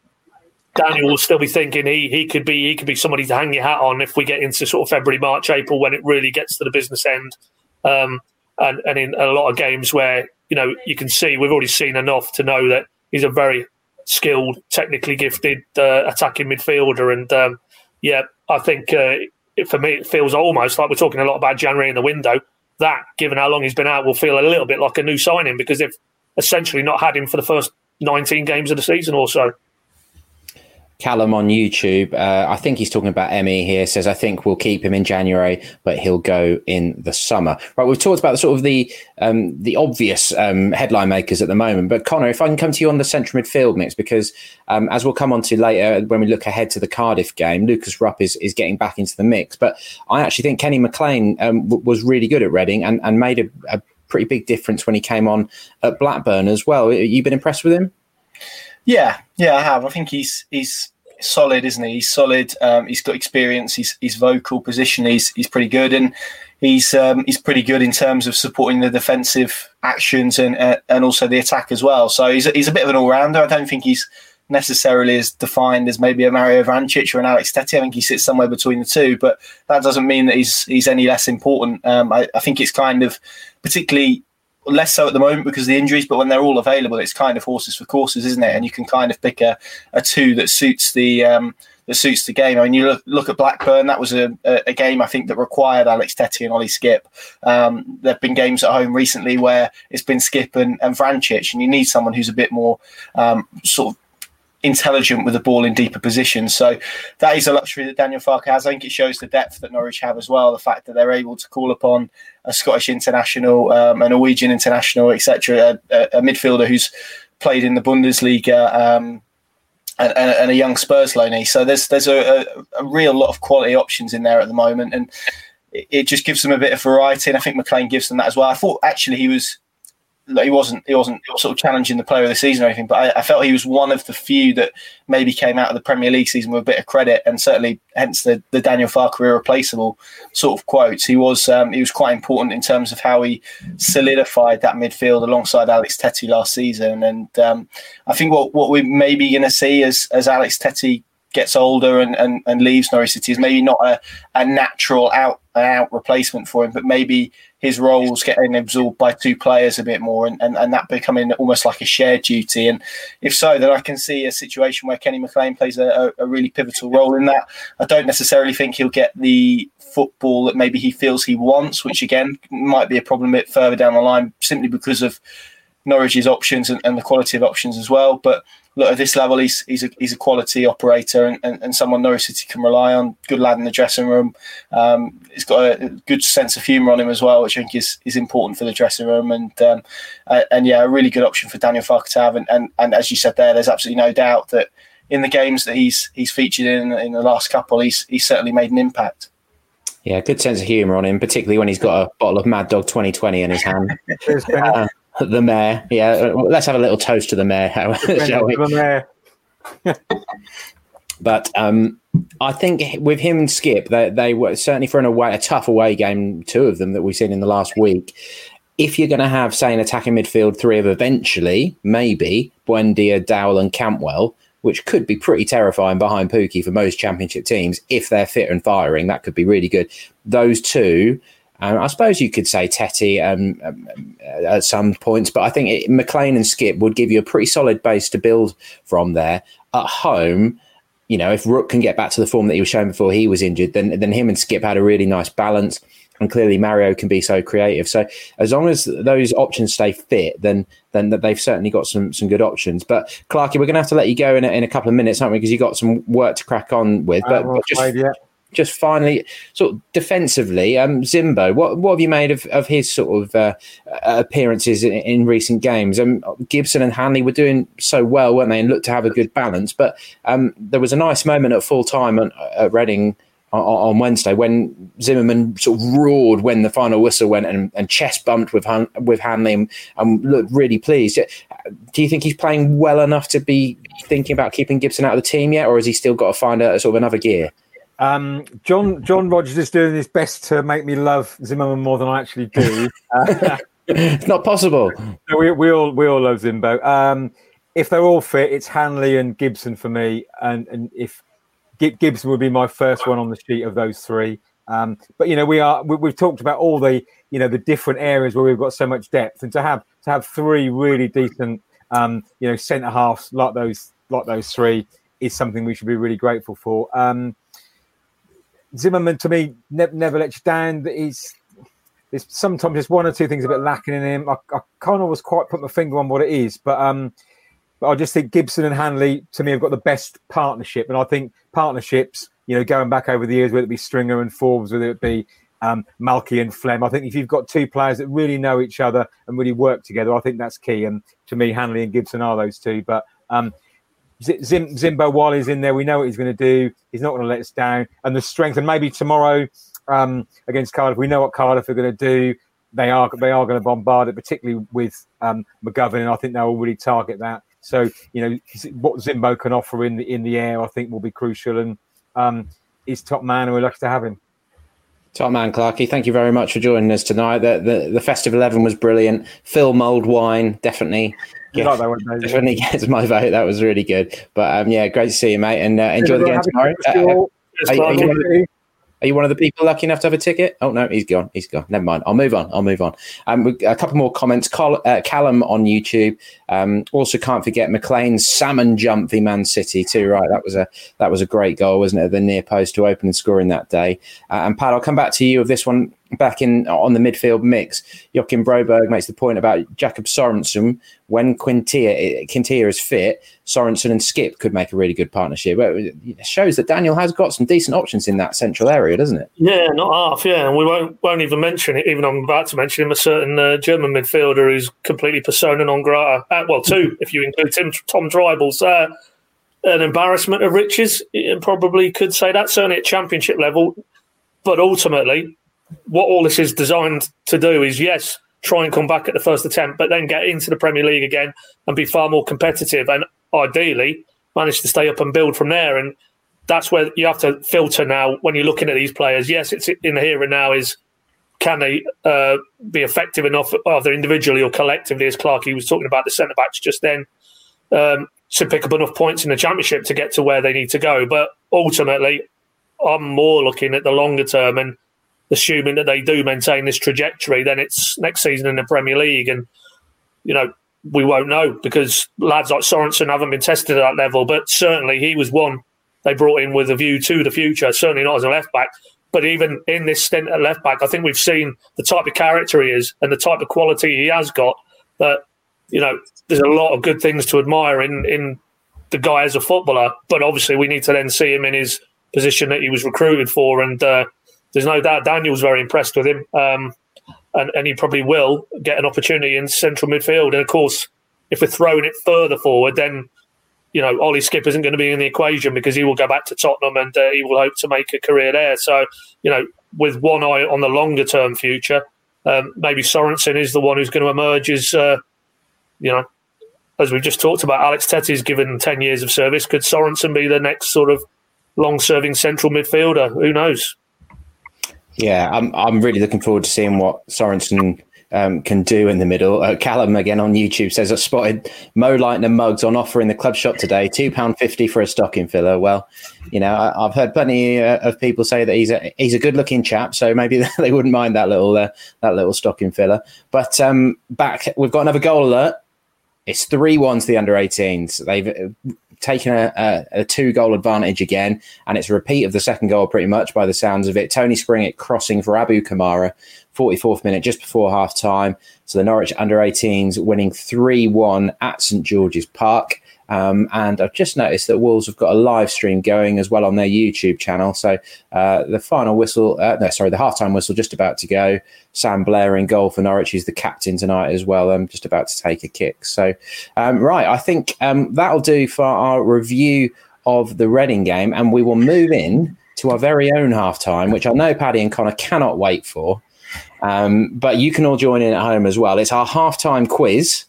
Daniel will still be thinking he he could be he could be somebody to hang your hat on if we get into sort of February, March, April when it really gets to the business end. Um, and, and in a lot of games where you know you can see we've already seen enough to know that he's a very skilled, technically gifted uh, attacking midfielder. And um, yeah, I think uh, it, for me it feels almost like we're talking a lot about January in the window. That, given how long he's been out, will feel a little bit like a new signing because they've essentially not had him for the first 19 games of the season or so. Callum on YouTube, uh, I think he's talking about Emi here. Says I think we'll keep him in January, but he'll go in the summer. Right, we've talked about the sort of the um, the obvious um, headline makers at the moment. But Connor, if I can come to you on the central midfield mix, because um, as we'll come on to later when we look ahead to the Cardiff game, Lukas Rupp is, is getting back into the mix. But I actually think Kenny McLean um, w- was really good at Reading and, and made a, a pretty big difference when he came on at Blackburn as well. You been impressed with him? Yeah, yeah, I have. I think he's he's solid, isn't he? He's solid. Um, he's got experience. He's he's vocal position. He's he's pretty good, and he's um, he's pretty good in terms of supporting the defensive actions and uh, and also the attack as well. So he's a, he's a bit of an all rounder. I don't think he's necessarily as defined as maybe a Mario Vrancic or an Alex Tettey. I think he sits somewhere between the two, but that doesn't mean that he's he's any less important. Um, I, I think it's kind of particularly less so at the moment because of the injuries, but when they're all available, it's kind of horses for courses, isn't it? And you can kind of pick a, a two that suits the um, that suits the game. I mean, you look, look at Blackburn. That was a, a, game I think that required Alex Tettey and Ollie Skipp. Um, there've been games at home recently where it's been Skipp and, and Vrancic, and you need someone who's a bit more um, sort of intelligent with the ball in deeper positions. So that is a luxury that Daniel Farke has. I think it shows the depth that Norwich have as well. The fact that they're able to call upon a Scottish international, um, a Norwegian international, etc., a, a, midfielder who's played in the Bundesliga. Um, and, and, a young Spurs loanee, so there's there's a, a, real lot of quality options in there at the moment, and it just gives them a bit of variety. And I think McLean gives them that as well. I thought actually he was he wasn't he wasn't sort of challenging the player of the season or anything, but I, I, felt he was one of the few that maybe came out of the Premier League season with a bit of credit, and certainly hence the, the Daniel Farke irreplaceable sort of quotes. He was um, he was quite important in terms of how he solidified that midfield alongside Alex Tettey last season, and um, I think what what we're maybe going to see as as Alex Tettey gets older and, and, and leaves Norwich City is maybe not a, a natural out out replacement for him, but maybe his roles getting absorbed by two players a bit more and, and, and that becoming almost like a shared duty. And if so, then I can see a situation where Kenny McLean plays a, a really pivotal role in that. I don't necessarily think he'll get the football that maybe he feels he wants, which again might be a problem a bit further down the line simply because of Norwich's options and, and the quality of options as well. But look at this level, he's he's a, he's a quality operator and, and, and someone Norwich City can rely on. Good lad in the dressing room. Um, he's got a good sense of humour on him as well, which I think is, is important for the dressing room. And um, uh, and yeah, a really good option for Daniel Farke to have. And, and and as you said there, there's absolutely no doubt that in the games that he's he's featured in in the last couple, he's he's certainly made an impact. Yeah, good sense of humour on him, particularly when he's got a bottle of Mad Dog 2020 in his hand. uh, the mayor. Yeah, let's have a little toast to the mayor, *laughs* shall we? The mayor. *laughs* but um, I think with him and Skipp, they, they were certainly for an away, a tough away game, two of them that we've seen in the last week. If you're going to have, say, an attacking midfield three of eventually, maybe Buendia, Dowell, and Cantwell, which could be pretty terrifying behind Pukki for most championship teams if they're fit and firing, that could be really good. Those two um, I suppose you could say Tettey um, um, at some points, but I think it, McLean and Skipp would give you a pretty solid base to build from there. At home, you know, if Rook can get back to the form that he was showing before he was injured, then then him and Skipp had a really nice balance. And clearly, Mario can be so creative. So as long as those options stay fit, then then they've certainly got some some good options. But Clarky, we're going to have to let you go in a, in a couple of minutes, aren't we? Because you got some work to crack on with. But, uh, but just, yeah just finally, sort of defensively, um, Zimbo, what what have you made of, of his sort of uh, appearances in, in, recent games? Um, Gibson and Hanley were doing so well, weren't they, and looked to have a good balance. But um, there was a nice moment at full time at, at Reading on, on, Wednesday when Zimmermann sort of roared when the final whistle went and, and chest bumped with Han, with Hanley and, and looked really pleased. Do you think he's playing well enough to be thinking about keeping Gibson out of the team yet, or has he still got to find a, sort of another gear? Um, John John Rogers is doing his best to make me love Zimmermann more than I actually do. *laughs* Uh, it's not possible. we, we all we all love Zimbo. Um, if they're all fit, it's Hanley and Gibson for me, and and if Gibson would be my first one on the sheet of those three. Um, but you know, we are we, have talked about all the you know the different areas where we've got so much depth, and to have to have three really decent um, you know centre halves like those like those three is something we should be really grateful for. Um, Zimmermann to me ne- never lets you down. He's there's sometimes there's one or two things a bit lacking in him. I, I can't always quite put my finger on what it is, but um, but I just think Gibson and Hanley to me have got the best partnership, and I think partnerships, you know, going back over the years, whether it be Stringer and Forbes, whether it be um, Malky and Flem, I think if you've got two players that really know each other and really work together, I think that's key. And to me, Hanley and Gibson are those two. But um, Zim, Zimbo, while he's in there, we know what he's going to do. He's not going to let us down. And the strength, and maybe tomorrow um, against Cardiff, we know what Cardiff are going to do. They are they are going to bombard it, particularly with um, McGovern, and I think they'll really target that. So you know what Zimbo can offer in the in the air, I think will be crucial. And um, he's top man, and we're lucky to have him. Top man, Clarky, thank you very much for joining us tonight. The, the, the festive eleven was brilliant. Phil Mould wine definitely yeah, like that one, definitely gets my vote. That was really good. But um, yeah, great to see you, mate, and uh, enjoy the game tomorrow. Uh, are, you, one of the people lucky enough to have a ticket? Oh no, he's gone. He's gone. Never mind. I'll move on. I'll move on. Um, a couple more comments. Col- uh, Callum on YouTube. Um, also can't forget McLean's salmon jump v Man City too. Right, that was a that was a great goal, wasn't it? The near post to open and scoring that day. Uh, and Pat, I'll come back to you with this one back in on the midfield mix. Joachim Broberg makes the point about Jacob Sorensen. When Quintilla, Quintilla is fit, Sorensen and Skipp could make a really good partnership. It shows that Daniel has got some decent options in that central area, doesn't it? Yeah, not half. Yeah, and we won't won't even mention it. Even I'm about to mention him, a certain uh, German midfielder who's completely persona non grata. Uh, well, two if you include Tim, Tom Trybull's. Uh, an embarrassment of riches, and probably could say that. Certainly at championship level, but ultimately, what all this is designed to do is yes, try and come back at the first attempt, but then get into the Premier League again and be far more competitive and ideally manage to stay up and build from there. And that's where you have to filter now when you're looking at these players. Yes, it's in the here and now is can they uh, be effective enough either individually or collectively, as Clarky was talking about the centre backs just then, um, to pick up enough points in the championship to get to where they need to go. But ultimately, I'm more looking at the longer term and assuming that they do maintain this trajectory, then it's next season in the Premier League. And, you know, we won't know because lads like Sorensen haven't been tested at that level. But certainly he was one they brought in with a view to the future, certainly not as a left back. But even in this stint at left back, I think we've seen the type of character he is and the type of quality he has got that, you know, there's a lot of good things to admire in, in the guy as a footballer. But obviously, we need to then see him in his position that he was recruited for. And uh, there's no doubt Daniel's very impressed with him. Um, and, and he probably will get an opportunity in central midfield. And of course, if we're throwing it further forward, then you know, Ollie Skipp isn't going to be in the equation because he will go back to Tottenham and uh, he will hope to make a career there. So, you know, with one eye on the longer term future, um, maybe Sorensen is the one who's going to emerge as, uh, you know, as we've just talked about, Alex Tettey's given 10 years of service. Could Sorensen be the next sort of long serving central midfielder? Who knows? Yeah, I'm, I'm really looking forward to seeing what Sorensen um, can do in the middle. Uh, Callum again on YouTube says I spotted Mo Leitner mugs on offer in the club shop today, two pound fifty for a stocking filler. Well, you know I, have heard plenty uh, of people say that he's a he's a good looking chap, so maybe *laughs* they wouldn't mind that little uh, that little stocking filler. But um, back, we've got another goal alert. It's three one to the under 18s. They've uh, taken a, a, a, two goal advantage again, and it's a repeat of the second goal pretty much by the sounds of it. Tony Springett crossing for Abu Kamara 44th minute, just before half time. So the Norwich under 18s winning 3 1 at St George's Park. Um, and I've just noticed that Wolves have got a live stream going as well on their YouTube channel. So uh, the final whistle, uh, no, sorry, the halftime whistle just about to go. Sam Blair in goal for Norwich. He's the captain tonight as well. I'm um, just about to take a kick. So, um, right, I think um, that'll do for our review of the Reading game. And we will move in to our very own halftime, which I know Paddy and Connor cannot wait for. Um, but you can all join in at home as well. It's our halftime quiz,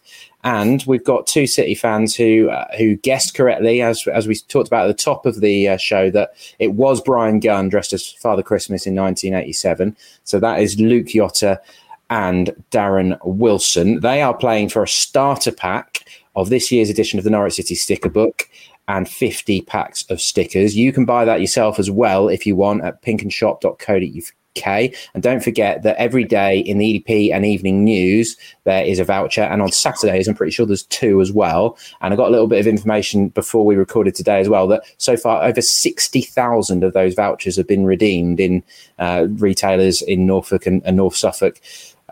and we've got two City fans who uh, who guessed correctly, as as we talked about at the top of the uh, show, that it was Bryan Gunn dressed as Father Christmas in 1987. So that is Luke Jota and Darren Wilson. They are playing for a starter pack of this year's edition of the Norwich City sticker book and 50 packs of stickers. You can buy that yourself as well if you want at pinkunshop.co.uk and don't forget that every day in the EDP and evening news, there is a voucher. And on Saturdays, I'm pretty sure there's two as well. And I got a little bit of information before we recorded today as well that so far over 60,000 of those vouchers have been redeemed in uh, retailers in Norfolk and, and North Suffolk.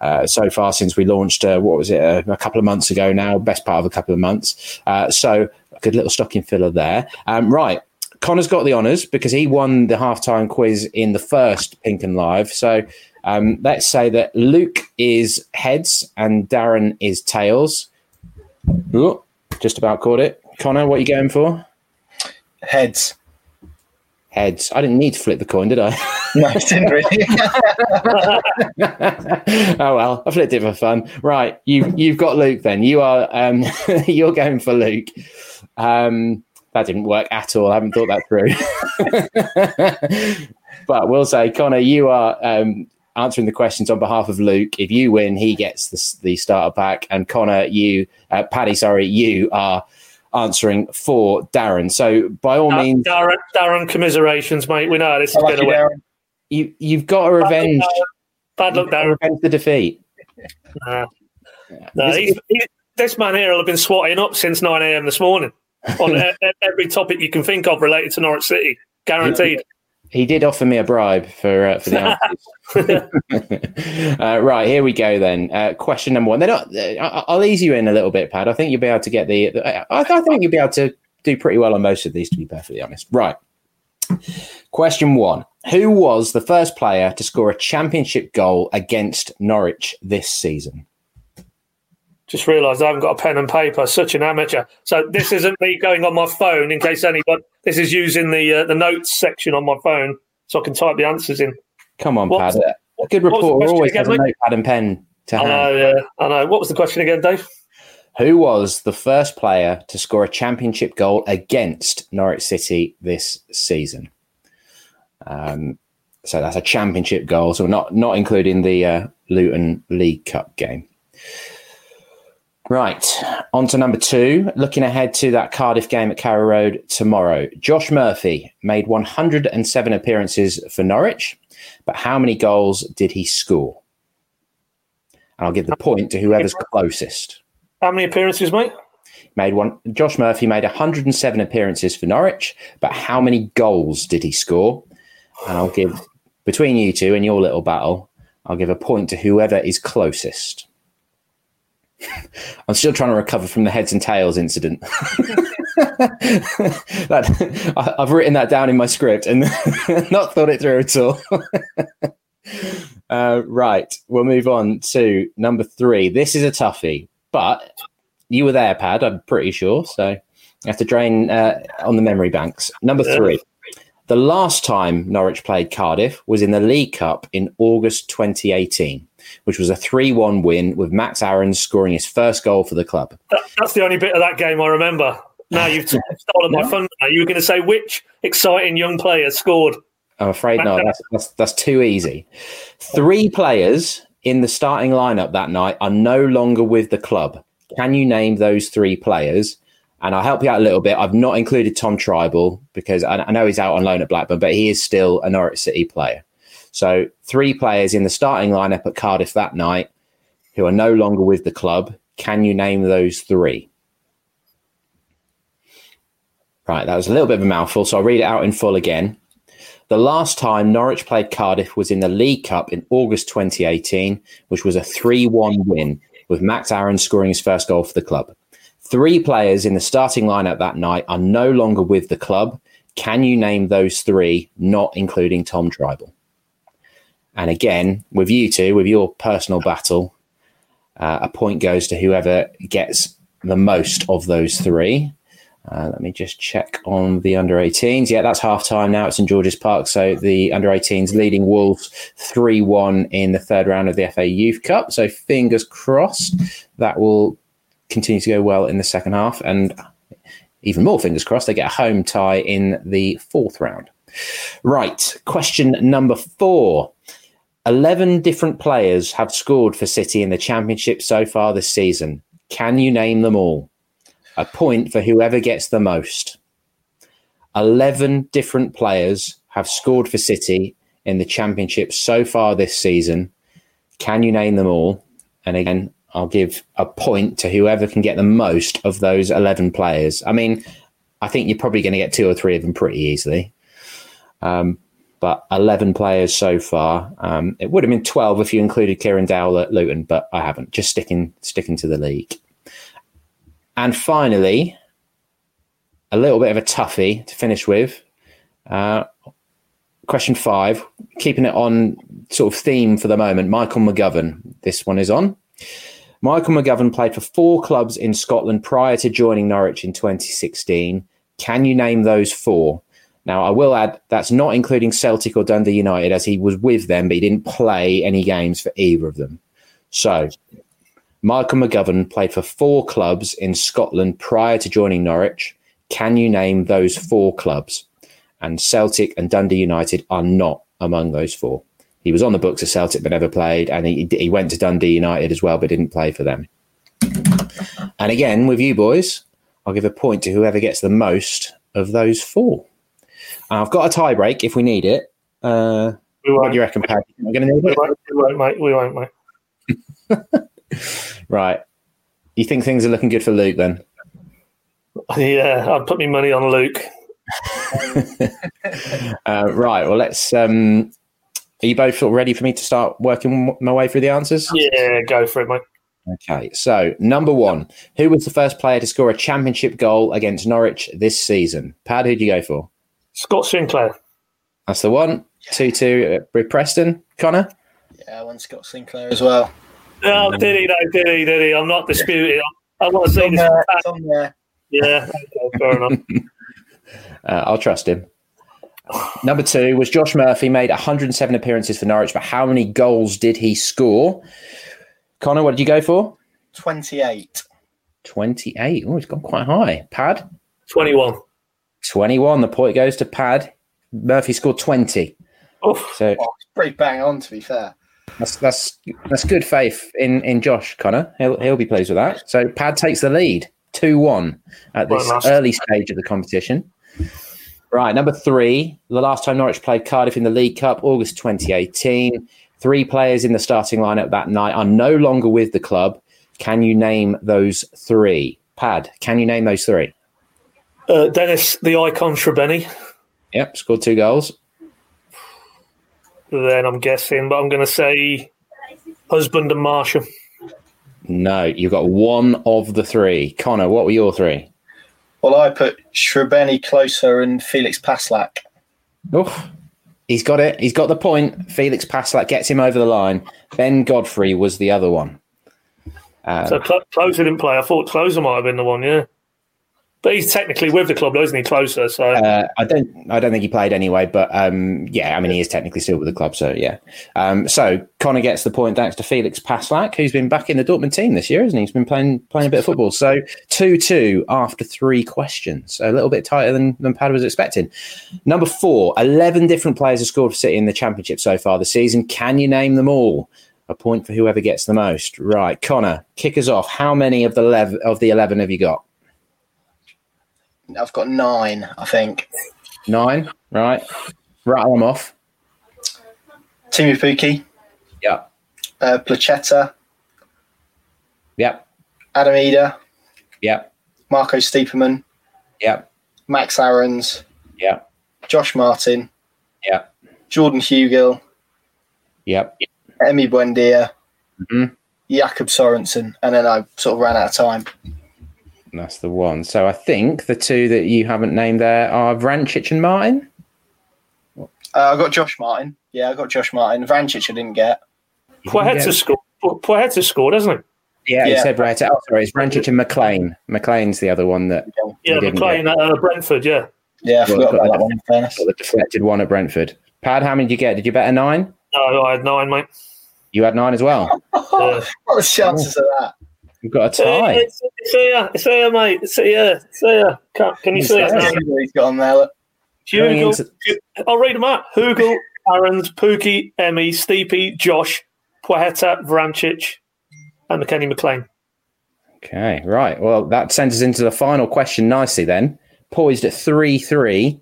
Uh, so far since we launched, uh, what was it, uh, a couple of months ago now, best part of a couple of months. Uh, so, a good little stocking filler there. Um, right, Connor's got the honours because he won the halftime quiz in the first Pink Un Live. So um, let's say that Luke is heads and Darren is tails. Ooh, just about caught it. Connor, what are you going for? Heads. Heads. I didn't need to flip the coin, did I? *laughs* no, I didn't really. *laughs* oh well, I flipped it for fun. Right, you you've got Luke. Then you are um, *laughs* you're going for Luke. Um, that didn't work at all. I haven't thought that through. *laughs* but we'll say, Connor, you are um, answering the questions on behalf of Luke. If you win, he gets the, the starter pack. And Connor, you, uh, Paddy, sorry, you are answering for Darren. So by all uh, means, Darren, Darren, commiserations, mate. We know this is going to win. You, you've got to revenge. Bad luck, Darren. Revenge the defeat. He, this man here will have been swatting up since 9 a.m. this morning on every topic you can think of related to Norwich City, guaranteed. He did offer me a bribe for uh, for the *laughs* *laughs* uh, right, here we go then. Uh, question number one. They're not. Uh, I'll ease you in a little bit, Pad. I think you'll be able to get the. the I, I think you'll be able to do pretty well on most of these, to be perfectly honest. Right. Question one: Who was the first player to score a championship goal against Norwich this season? Just realised I haven't got a pen and paper. Such an amateur. So this isn't me going on my phone in case anybody. This is using the uh, the notes section on my phone so I can type the answers in. Come on, Pad. A good reporter always has a notepad and pen. to hand. I know, yeah, I know. What was the question again, Dave? Who was the first player to score a championship goal against Norwich City this season? Um, so that's a championship goal, so not not including the uh, Luton League Cup game. Right, on to number two. Looking ahead to that Cardiff game at Carrow Road tomorrow. Josh Murphy made 107 appearances for Norwich, but how many goals did he score? And I'll give the point to whoever's closest How many appearances, mate? made one. Josh Murphy made 107 appearances for Norwich, but how many goals did he score? And I'll give between you two in your little battle, I'll give a point to whoever is closest. I'm still trying to recover from the heads and tails incident. *laughs* that, I, I've written that down in my script and *laughs* not thought it through at all. *laughs* uh, right, we'll move on to number three. This is a toughie, but you were there, Pad. I'm pretty sure. So you have to drain uh, on the memory banks. Number three. The last time Norwich played Cardiff was in the League Cup in August 2018, which was a 3 1 win with Max Aaron scoring his first goal for the club. That, that's the only bit of that game I remember. Now you've *laughs* stolen my thunder. You were going to say which exciting young player scored. I'm afraid not. That's, that's, that's too easy. Three players in the starting lineup that night are no longer with the club. Can you name those three players? And I'll help you out a little bit. I've not included Tom Trybull because I, I know he's out on loan at Blackburn, but he is still a Norwich City player. So three players in the starting lineup at Cardiff that night who are no longer with the club. Can you name those three? Right, that was a little bit of a mouthful, so I'll read it out in full again. The last time Norwich played Cardiff was in the League Cup in August 2018, which was a 3 1 win, with Max Aaron scoring his first goal for the club. Three players in the starting lineup that night are no longer with the club. Can you name those three, not including Tom Trybull? And again, with you two, with your personal battle, uh, a point goes to whoever gets the most of those three. Uh, let me just check on the under 18s. Yeah, that's half time now. It's in George's Park. So the under 18s leading Wolves 3 1 in the third round of the FA Youth Cup. So fingers crossed that will continue to go well in the second half. And even more fingers crossed, they get a home tie in the fourth round. Right. Question number four 11 different players have scored for City in the Championship so far this season. Can you name them all? A point for whoever gets the most. 11 different players have scored for City in the Championship so far this season. Can you name them all? And again, I'll give a point to whoever can get the most of those 11 players. I mean, I think you're probably going to get two or three of them pretty easily. Um, but 11 players so far. Um, it would have been 12 if you included Kieran Dowell at Luton, but I haven't. Just sticking sticking to the league. And finally, a little bit of a toughie to finish with. Uh, question five, keeping it on sort of theme for the moment. Michael McGovern. This one is on. Michael McGovern played for four clubs in Scotland prior to joining Norwich in 2016. Can you name those four? Now, I will add that's not including Celtic or Dundee United, as he was with them, but he didn't play any games for either of them. So, Michael McGovern played for four clubs in Scotland prior to joining Norwich. Can you name those four clubs? And Celtic and Dundee United are not among those four. He was on the books of Celtic but never played, and he, he went to Dundee United as well but didn't play for them. And again, with you boys, I'll give a point to whoever gets the most of those four. And I've got a tie break if we need it. Uh, We won't, do you reckon, Pat? Am I going to need we won't, we won't, mate. We won't, mate. *laughs* Right. You think things are looking good for Luke then? Yeah, I'd put my money on Luke. *laughs* Uh, right. Well, let's. Um, are you both ready for me to start working my way through the answers? Yeah, go for it, mate. Okay. So, number one, who was the first player to score a championship goal against Norwich this season? Pad, who'd you go for? Scott Sinclair. That's the one. 2 2 with Preston. Connor? Yeah, I went Scott Sinclair as well. Oh, did he? No, did he? Did he? I'm not disputing. I, I want to see On this. there, it's on there. Yeah, okay, fair enough. *laughs* Uh, I'll trust him. Number two was Josh Murphy, made 107 appearances for Norwich, but how many goals did he score? Connor, what did you go for? 28. 28. Oh, it's gone quite high. Pad? 21. 21. The point goes to Pad. Murphy scored 20. Oof. So Oh, pretty bang on, to be fair. that's that's that's good faith in in Josh Connor. He'll he'll be pleased with that. So Pad takes the lead, two one at this Well, early stage of the competition. Right, number three. The last time Norwich played Cardiff in the League Cup, August 2018. Three players in the starting lineup that night are no longer with the club. Can you name those three? Pad, can you name those three? Uh, Dennis, the icon Srbeny. Yep, scored two goals. Then I'm guessing, but I'm going to say husband and Marshall. No, you've got one of the three. Connor, what were your three? Well, I put Srbeny Klose and Felix Passlack. Oh, he's got it. He's got the point. Felix Passlack gets him over the line. Ben Godfrey was the other one. Uh, So Cl- Klose didn't play. I thought Klose might have been the one, yeah. But he's technically with the club, though, isn't he? Klose. So uh, I don't. I don't think he played anyway. But um, yeah, I mean, he is technically still with the club. So yeah. Um, so Connor gets the point thanks to Felix Passlack, who's been back in the Dortmund team this year, isn't he? He's been playing playing a bit of football. So two two after three questions. A little bit tighter than than Pad was expecting. Number four. 11 different players have scored for City in the Championship so far this season. Can you name them all? A point for whoever gets the most. Right, Connor, kick us off. How many of the of the 11 have you got? I've got nine, I think. Nine. Right. Rattle them off. Teemu Pukki, Yeah. uh, Placheta, Yep. Adam Idah, Yep. Marco Stiepermann, Yep. Max Aarons, Yep. Josh Martin, Yep. Jordan Hugill, Yep. Emi Buendia, Mhm. Jacob Sorensen, and then I sort of ran out of time. That's the one. So I think the two that you haven't named there are Vrancic and Martin. Uh, I got Josh Martin. Yeah, I got Josh Martin. Vrancic I didn't get. Poeta scored. Poeta scored, doesn't he? Yeah, you Yeah. said right. Oh, sorry, it's Vrancic and McLean. McLean's the other one that? Yeah, You didn't McLean at uh, Brentford. Yeah. Yeah, I Well, forgot about that. that one. In fairness, got the deflected one at Brentford. Pad, how many did you get? Did you bet a nine? No, I had nine, mate. You had nine as well. Yeah. *laughs* what are the chances of that? You've got a It's, tie. it's, it's here, it's here, mate. It's here, it's here. Can, can you see it now? He's got on there. Look. Hugill, into- I'll read them out. Hugill, Aarons, Pukki, Emi, Steepy, Josh, Poeta, Vrancic, and McKenny McLean. Okay, right. Well, that sends us into the final question nicely then. Poised at 3 3.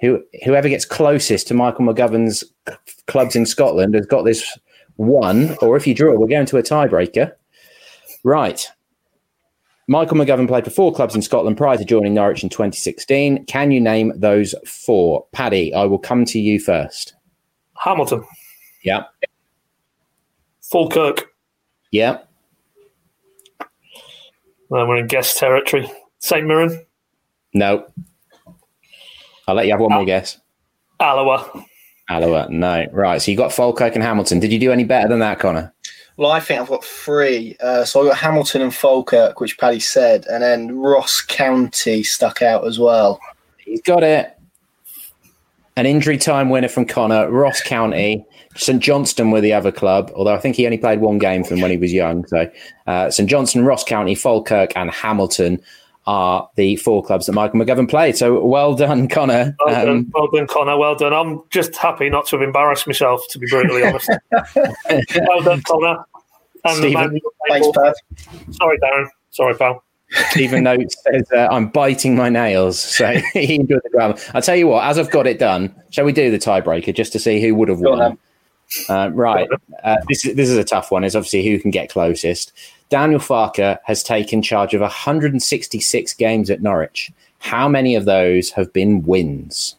Who, whoever gets closest to Michael McGovern's c- clubs in Scotland has got this one, or if you draw, we're going to a tiebreaker. Right. Michael McGovern played for four clubs in Scotland prior to joining Norwich in 2016. Can you name those four? Paddy, I will come to you first. Hamilton, Yeah. Falkirk. Yeah. Then we're in guest territory. St Mirren, No. I'll let you have one more guess. Alloa. Alloa, no. Right, so you got Falkirk and Hamilton. Did you do any better than that, Connor? Well, I think I've got three. Uh, so I got Hamilton and Falkirk, which Paddy said, and then Ross County stuck out as well. He's got it. An injury time winner from Connor, Ross County. St Johnstone were the other club, although I think he only played one game from when he was young. So uh, St Johnstone, Ross County, Falkirk, and Hamilton are the four clubs that Michael McGovern played. So well done, *laughs* Connor. Well done, Um, well done, Connor. Well done. I'm just happy not to have embarrassed myself, to be brutally *laughs* honest. well done, Connor. And Stephen, Thanks, Pad. Sorry, Darren. Sorry, pal. Stephen *laughs* Notes says, uh, I'm biting my nails. So he enjoyed the grammar. I'll tell you what, as I've got it done, shall we do the tiebreaker just to see who would have won? Uh, right. Uh, this, is, this is a tough one. It's obviously who can get closest. Daniel Farke has taken charge of 166 games at Norwich. How many of those have been wins?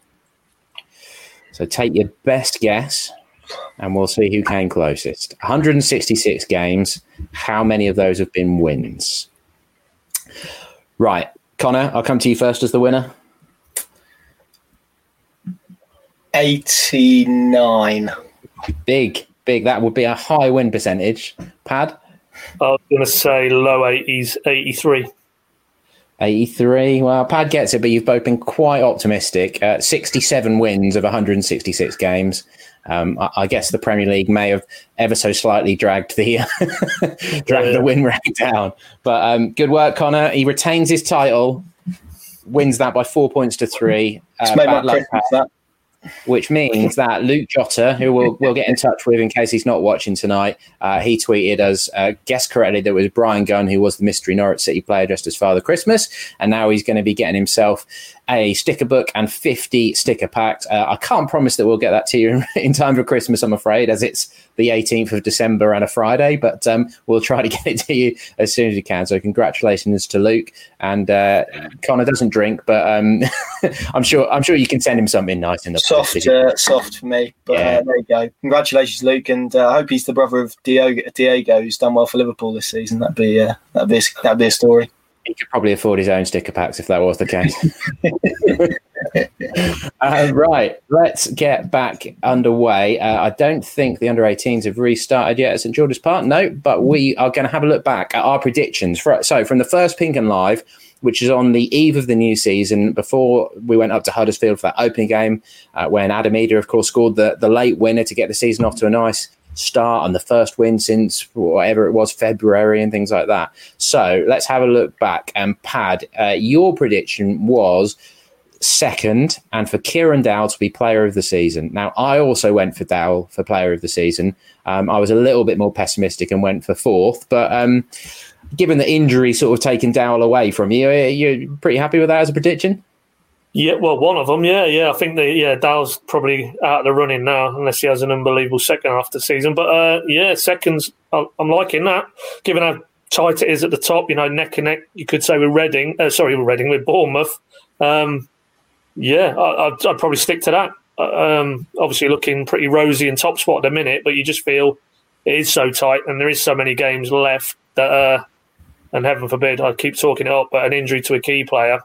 So take your best guess and we'll see who came closest. 166 games. How many of those have been wins? Right. Connor, I'll come to you first as the winner. 89. Big, big. That would be a high win percentage. Pad, I was going to say low 80s, 83. 83. Well, Pad gets it, but you've both been quite optimistic. Uh, 67 wins of 166 games. um, I, I, guess the Premier League may have ever so slightly dragged the *laughs* dragged yeah. the win rate down. But um, good work, Connor. He retains his title, wins that by four points to three. Uh, which means that Luke Jota, who we'll, we'll get in touch with in case he's not watching tonight, uh, he tweeted us, uh, guessed correctly that it was Bryan Gunn who was the mystery Norwich City player dressed as Father Christmas. And now he's going to be getting himself a sticker book and 50 sticker packs. Uh, I can't promise that we'll get that to you *laughs* in time for Christmas, I'm afraid, as it's the 18th of December and a Friday, but um, we'll try to *laughs* get it to you as soon as we can. So, congratulations to Luke. And uh, Connor doesn't drink, but um, *laughs* I'm sure I'm sure you can send him something nice in the soft, uh, soft for me. But yeah. Uh, there you go. Congratulations, Luke, and uh, I hope he's the brother of Diego, Diego, who's done well for Liverpool this season. That'd be uh, that'd be a, that'd be a story he could probably afford his own sticker packs if that was the case. *laughs* uh, right, let's get back underway. Uh, I don't think the under 18s have restarted yet at St George's Park. No, but we are going to have a look back at our predictions. For, so, from the first Pink Un Live, which is on the eve of the new season, before we went up to Huddersfield for that opening game, uh, when Adam Idah, of course, scored the, the late winner to get the season off to a nice start and the first win since whatever it was, February and things like that. So let's have a look back. And Pad, uh, your prediction was second and for Kieran Dowell to be player of the season. Now, I also went for Dowell for player of the season. Um, I was a little bit more pessimistic and went for fourth, but um, given the injury sort of taken Dowell away from you, you're pretty happy with that as a prediction? Yeah, well, one of them, yeah, yeah. I think the yeah Dowell's probably out of the running now, unless he has an unbelievable second half the season. But uh, yeah, seconds, I'm liking that. Given how tight it is at the top, you know, neck and neck, you could say with Reading, uh, sorry, with Reading, with Bournemouth. Um, yeah, I, would I'd probably stick to that. Uh, um, obviously, looking pretty rosy in top spot at the minute, but you just feel it is so tight, and there is so many games left that, uh, and heaven forbid, I keep talking it up, but an injury to a key player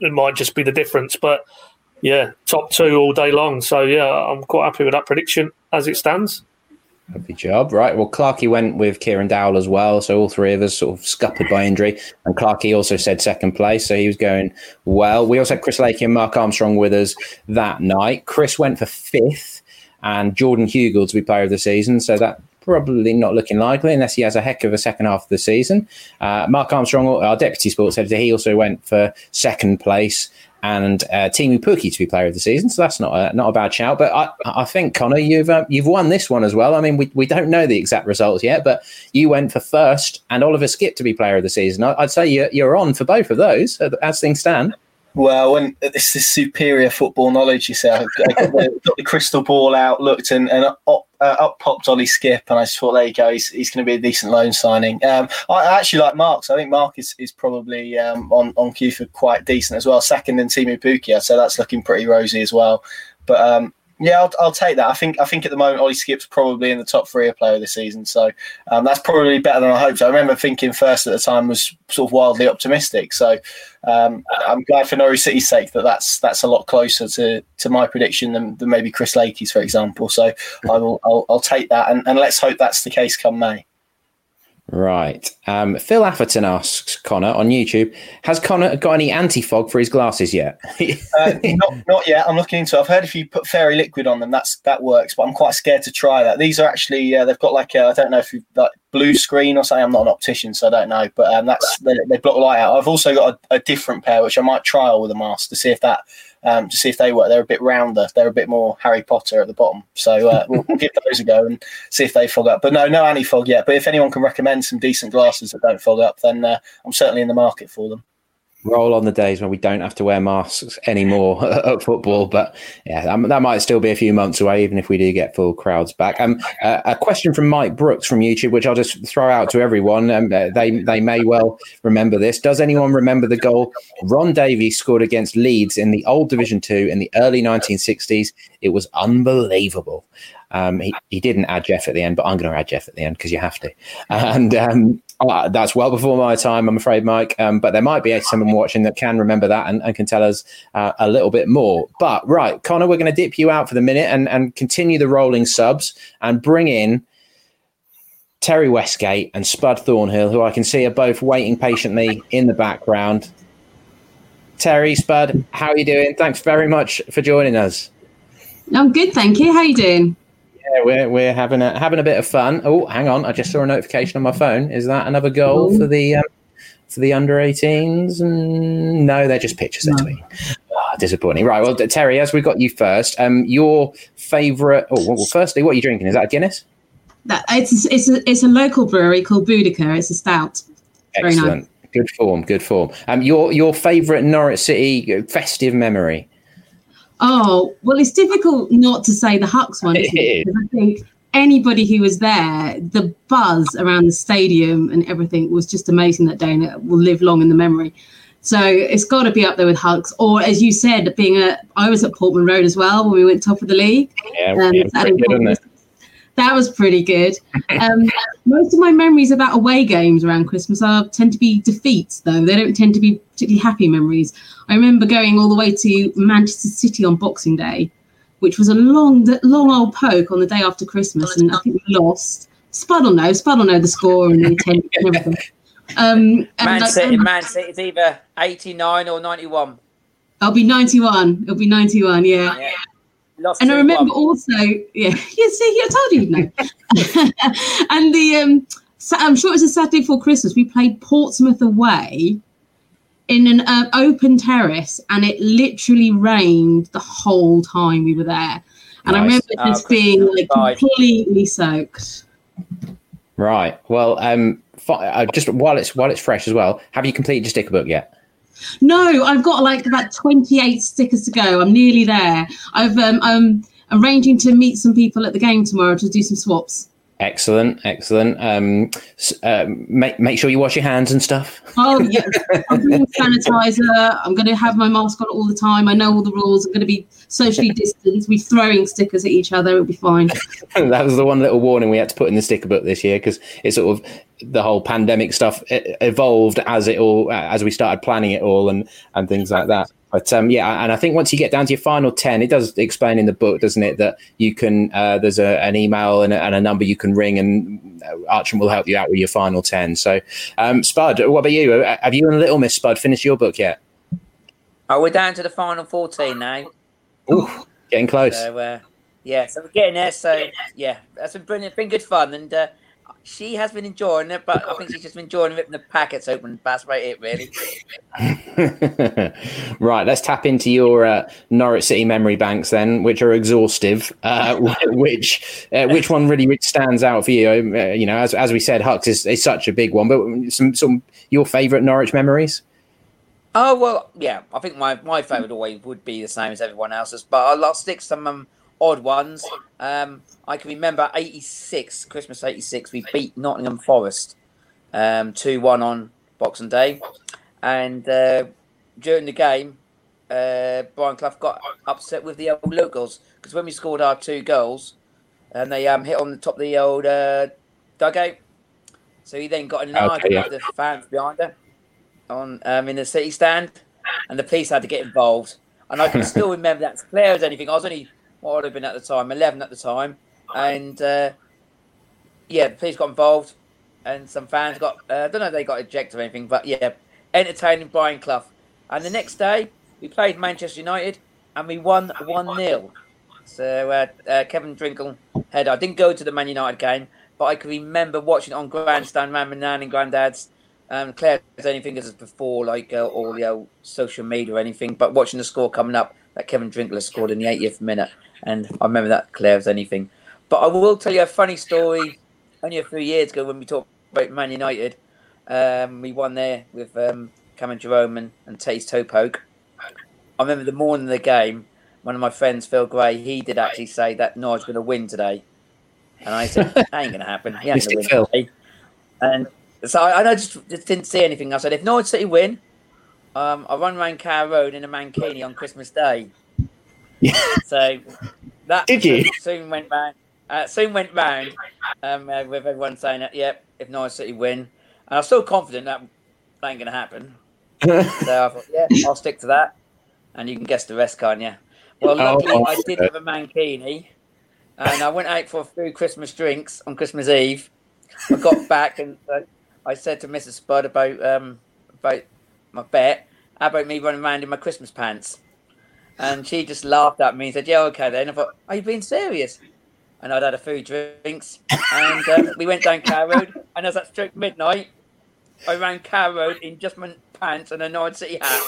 it might just be the difference. But yeah, top two all day long. So yeah, I'm quite happy with that prediction as it stands. Happy job. Right. Well, Clarkey went with Kieran Dowell as well. So all three of us sort of scuppered by injury. And Clarkey also said second place. So he was going well. We also had Chris Lakey and Mark Armstrong with us that night. Chris went for fifth and Jordan Hugill to be player of the season. So that probably not looking likely unless he has a heck of a second half of the season. Uh, Mark Armstrong, our deputy sports editor, he also went for second place and uh, Teemu Pukki to be player of the season. So that's not a, not a bad shout. But I, I think Connor, you've uh, you've won this one as well. I mean, we, we don't know the exact results yet, but you went for first, and Oliver Skipp to be player of the season. I, would say you're, you're on for both of those as things stand. Well, when this is superior football knowledge, you say, I got, the, got the crystal ball out, looked, and, and up, uh, up popped Ollie Skipp, and I just thought, there you go, he's, he's going to be a decent loan signing. Um, I actually like Mark, so I think Mark is, is probably um, on, on cue for quite decent as well. Second in Teemu Pukki, so that's looking pretty rosy as well. But um, yeah, I'll, I'll, take that. I think I think at the moment Ollie Skipp's probably in the top three of player this season, so um, that's probably better than I hoped. I remember thinking first at the time was sort of wildly optimistic. So um, I'm glad for Norwich City's sake that that's that's a lot closer to, to my prediction than, than maybe Chris Lakey's, for example. So I will I'll, I'll take that, and, and let's hope that's the case come May. Right. Um, Phil Atherton asks Connor on YouTube: Has Connor got any anti-fog for his glasses yet? *laughs* uh, not, not yet. I'm looking into. it. I've heard if you put fairy liquid on them, that's that works. But I'm quite scared to try that. These are actually uh, they've got like I don't know if you like blue screen or something. I'm not an optician, so I don't know. But um, that's they, they block light out. I've also got a, a different pair which I might trial with a mask to see if that um, to see if they work. They're a bit rounder. They're a bit more Harry Potter at the bottom. So uh, *laughs* we'll, give those a go and see if they fog up. But no, no anti fog yet. But if anyone can recommend some decent glasses that don't fog up, then uh, I'm certainly in the market for them roll on the days when we don't have to wear masks anymore *laughs* at football. But yeah, that, that, might still be a few months away, even if we do get full crowds back. Um, uh, a question from Mike Brooks from YouTube, which I'll just throw out to everyone. Um, uh, they they may well remember this. Does anyone remember the goal Ron Davies scored against Leeds in the old Division Two in the early 1960s? It was unbelievable. Um, he, he didn't add Jeff at the end, but I'm going to add Jeff at the end because you have to. *laughs* And um, uh, that's well before my time, I'm afraid, Mike. Um, but there might be someone watching that can remember that and, and can tell us uh, a little bit more. But right, Connor, we're going to dip you out for the minute and, and continue the rolling subs and bring in Terry Westgate and Spud Thornhill, who I can see are both waiting patiently in the background. Terry, Spud, how are you doing? Thanks very much for joining us. I'm good, thank you. How are you doing? Yeah, we're we're having a having a bit of fun. Oh, hang on, I just saw a notification on my phone. Is that another goal for the um, for the under 18s? Mm, no, they're just pictures they're tweeting. Ah, disappointing. Right. Well, Terry, as we got you first, um, your favourite. Oh, well, firstly, what are you drinking? Is that a Guinness? That it's it's a, it's a local brewery called Boudica. It's a stout. Very Excellent. nice. Good form. Good form. Um, your your favourite Norwich City festive memory? Oh well, it's difficult not to say the Hucks one. Isn't it? 'Cause I think anybody who was there, the buzz around the stadium and everything was just amazing that day, and it will live long in the memory. So it's got to be up there with Hucks, or as you said, being a I was at Portman Road as well when we went top of the league. Yeah, Um, yeah, good? That was pretty good. Um, *laughs* most of my memories about away games around Christmas are tend to be defeats, though. They don't tend to be particularly happy memories. I remember going all the way to Manchester City on Boxing Day, which was a long, long old poke on the day after Christmas, and I think we lost. Spud will know. Spud will know the score and the and everything. Um, and Man like, City, um, Man either 89 or 91. I'll be 91. It'll be 91, yeah. Yeah. Lost And I 2-1. remember also, yeah, *laughs* you see, I told you, know. *laughs* and the, um, I'm sure it was a Saturday before Christmas. We played Portsmouth away in an uh, open terrace, and it literally rained the whole time we were there. And I remember Oh, just being like completely soaked. Right. Well, um, fi- uh, just while it's while it's fresh as well, have you completed your sticker book yet? No, I've got like about 28 stickers to go. I'm nearly there. I've um, I'm arranging to meet some people at the game tomorrow to do some swaps. Excellent, excellent. Um, uh, make make sure you wash your hands and stuff. Oh yeah, I'm bringing sanitizer. I'm going to have my mask on all the time. I know all the rules. I'm going to be socially distanced. We're throwing stickers at each other. It'll be fine. *laughs* that was the one little warning we had to put in the sticker book this year because it sort of the whole pandemic stuff evolved as it all as we started planning it all and and things like that. But um, yeah, and I think once you get down to your final ten, it does explain in the book, doesn't it, that you can uh, there's a, an email and a, and a number you can ring, and uh, Archant will help you out with your final ten. So, um, Spud, what about you? Uh, Have you and Little Miss Spud finished your book yet? Oh, we're down to the final 14 now. Ooh, getting close. So, uh, yeah, so we're getting there. So, yeah, that's been brilliant. Been good fun. And uh, she has been enjoying it, but I think she's just been enjoying ripping the packets open. That's about it, really. *laughs* right, let's tap into your uh, Norwich City memory banks then, which are exhaustive. Uh, *laughs* which uh, which one really stands out for you? Uh, you know, as, as we said, Hucks is, is such a big one, but some some your favourite Norwich memories. Oh well, yeah. I think my, my favourite always would be the same as everyone else's, but I'll I'll stick some um, odd ones. Um, I can remember '86, Christmas '86. We beat Nottingham Forest um, two one on Boxing Day, and uh, during the game, uh, Brian Clough got upset with the old locals because when we scored our two goals, and they um, hit on the top of the old uh, dugout, so he then got an Okay, argument yeah. with the fans behind her on um, in the city stand, and the police had to get involved. And I can *laughs* still remember that as clear as anything. I was only what would have been at the time, eleven at the time, and uh, yeah, the police got involved, and some fans got uh, I don't know if they got ejected or anything, but yeah, entertaining Brian Clough. And the next day we played Manchester United, and we won one 0 So uh, uh, Kevin Drinkell had, I didn't go to the Man United game, but I can remember watching it on grandstand, man, my nan and granddad's. Um, Claire has anything as before, like uh, all the old social media or anything, but watching the score coming up that Kevin Drinkell scored in the 80th minute, and I remember that clear as anything. But I will tell you a funny story. Only a few years ago, when we talked about Man United, um, we won there with um, Cameron Jerome and, and Taze Topoke. I remember the morning of the game, one of my friends, Phil Gray, he did actually say that Norwich going to win today, and I said, "That ain't going to happen. He ain't going to win today." And so I, and I just, just didn't see anything. I said, if Norwich City win, um, I run around Carrow Road in a mankini on Christmas Day. *laughs* So that Did you? soon went round. Uh, soon went round um, uh, with everyone saying that, yep, if Norwich City win, and I'm still confident that, that ain't going to happen. *laughs* So I thought, yeah, I'll stick to that, and you can guess the rest, can't you? Well, Oh, luckily I did have a mankini, and I went out for a few Christmas drinks on Christmas Eve. I got *laughs* back and uh, I said to Mrs. Spud about um, about my bet. How about me running around in my Christmas pants? And she just laughed at me and said, "Yeah, okay then." I thought, "Are you being serious?" And I'd had a few drinks, and um, we went down Carrow Road. And as that struck midnight, I ran Carrow Road in just my pants and a Norwich City hat.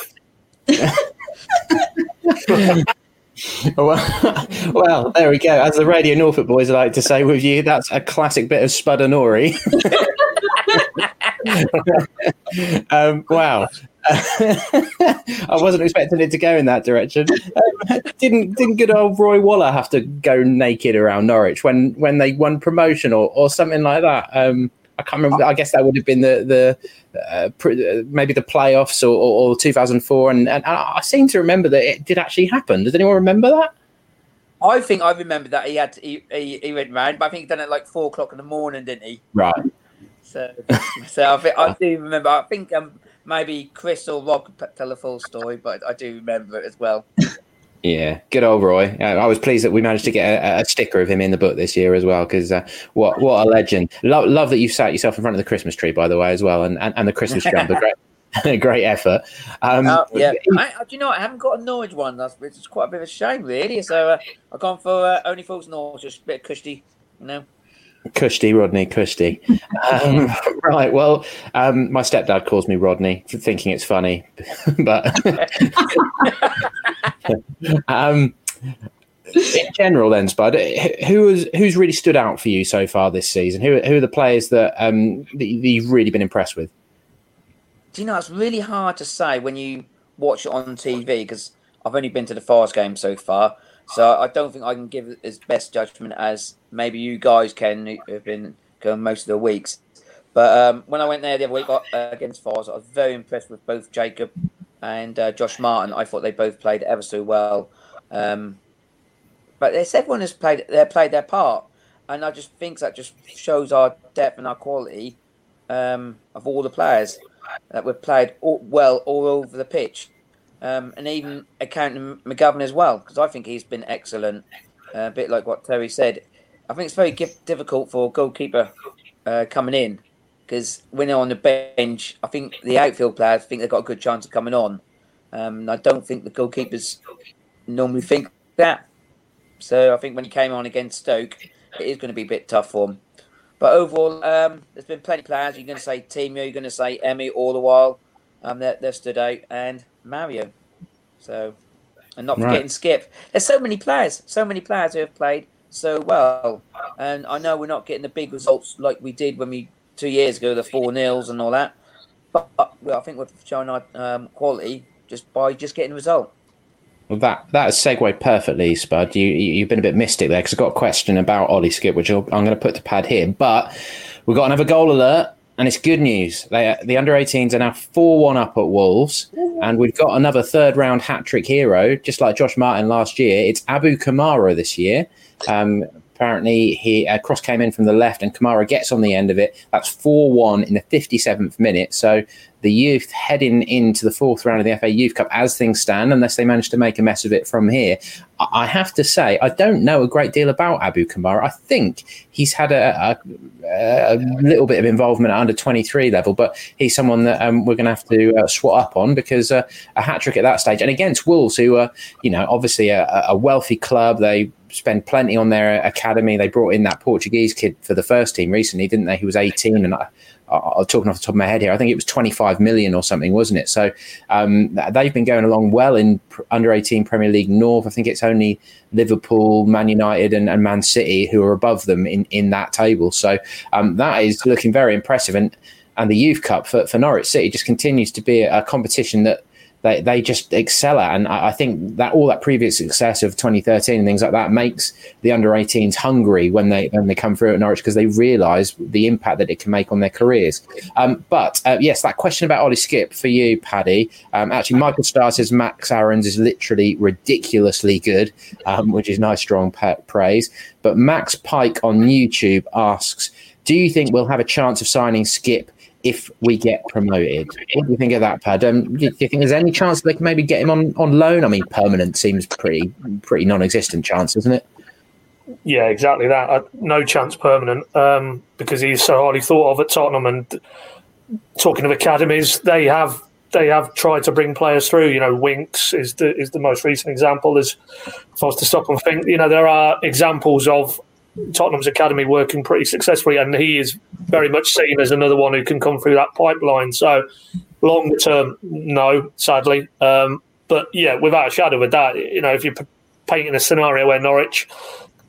*laughs* well, well, there we go. As the Radio Norfolk boys like to say with you, that's a classic bit of Spud and Ori. *laughs* *laughs* um, wow. *laughs* I wasn't expecting it to go in that direction. Um, didn't didn't good old Roy Waller have to go naked around Norwich when when they won promotion or, or something like that? Um, I can't remember. I guess that would have been the the uh, pre, uh, maybe the playoffs or, or, or 2004, and, and I seem to remember that it did actually happen. Does anyone remember that? I think I remember that he had to, he, he, he went round, but I think he done it like four o'clock in the morning, didn't he? Right. So, so I, think, I do remember. I think um, maybe Chris or Rob could tell the full story, but I do remember it as well. Yeah, good old Roy. Uh, I was pleased that we managed to get a, a sticker of him in the book this year as well. Because uh, what what a legend! Love, love that you sat yourself in front of the Christmas tree, by the way, as well, and and, and the Christmas jump. great, *laughs* great effort. Um, uh, yeah, *laughs* I, do you know? I haven't got a Norwich one. That's which is quite a bit of a shame, really. So uh, I've gone for uh, only fools Norwich, just a bit of cushy, you know. Cushty, Rodney, Cushty. Um, *laughs* right. Well, um, my stepdad calls me Rodney, thinking it's funny, *laughs* but *laughs* um, in general, then Spud, who has who's really stood out for you so far this season? Who who are the players that um, that you've really been impressed with? Do you know it's really hard to say when you watch it on TV because I've only been to the Forest game so far. So I don't think I can give as best judgment as maybe you guys can, who have been going most of the weeks. But um, when I went there the other week uh, against Forest, I was very impressed with both Jacob and uh, Josh Martin. I thought they both played ever so well. Um, but it's everyone has played they played their part, and I just think that just shows our depth and our quality um, of all the players that we've played all, well all over the pitch um, and even accounting McGovern as well, because I think he's been excellent. Uh, a bit like what Terry said. I think it's very difficult for goalkeeper uh, coming in because when they're on the bench, I think the outfield players think they've got a good chance of coming on. Um, I don't think the goalkeepers normally think that. So I think when he came on against Stoke, it is going to be a bit tough for him. But overall, um, there's been plenty of players. You're going to say Timo, you're going to say Emi all the while. Um, they're stood out. And Mario. So, and not forgetting right. Skipp. There's so many players, so many players who have played so well. And I know we're not getting the big results like we did when we two years ago, the four nils and all that. But, well, I think we're showing our um, quality just by just getting the result. Well, that that has segued perfectly, Spud. You, you have been a bit mystic there because I've got a question about Ollie Skipp, which I'm going to put to pad here. But we've got another goal alert and it's good news. They, the under 18s are now 4 1 up at Wolves. And we've got another third round hat trick hero, just like Josh Martin last year. It's Abu Kamara this year. Um, apparently, he uh, cross came in from the left, and Kamara gets on the end of it. That's 4 1 in the 57th minute. So the youth heading into the fourth round of the FA Youth Cup as things stand, unless they manage to make a mess of it from here. I have to say, I don't know a great deal about Abu Kamara. I think he's had a, a, a little bit of involvement at under 23 level, but he's someone that um, we're going to have to uh, swat up on because uh, a hat trick at that stage. And against Wolves, who are, you know, obviously a, a wealthy club, they spend plenty on their academy. They brought in that Portuguese kid for the first team recently, didn't they? He was 18, and I, I'm talking off the top of my head here. I think it was 25 million or something, wasn't it? So um, they've been going along well in under 18 Premier League North. I think it's only Liverpool, Man United, and, and Man City who are above them in, in that table. So um, that is looking very impressive. And and the Youth Cup for, for Norwich City just continues to be a competition that they, they just excel at. And I, I, think that all that previous success of 2013 and things like that makes the under 18s hungry when they when they come through at Norwich because they realise the impact that it can make on their careers. Um, but uh, yes, that question about Ollie Skipp for you, Paddy. Um, actually, Michael Starr says Max Aarons is literally ridiculously good, um, which is nice, strong praise. But Max Pike on YouTube asks, do you think we'll have a chance of signing Skipp if we get promoted. What do you think of that, Pad? Um, do you think there's any chance they can maybe get him on, on loan? I mean, permanent seems pretty pretty non-existent chance, isn't it? Yeah, exactly that. Uh, no chance permanent um, because he's so highly thought of at Tottenham. And talking of academies, they have they have tried to bring players through. You know, Winks is the is the most recent example. If I was to stop and think, you know, there are examples of Tottenham's academy working pretty successfully, and he is very much seen as another one who can come through that pipeline. So, longer term, no, sadly. Um, but yeah, without a shadow of doubt, you know, if you're painting a scenario where Norwich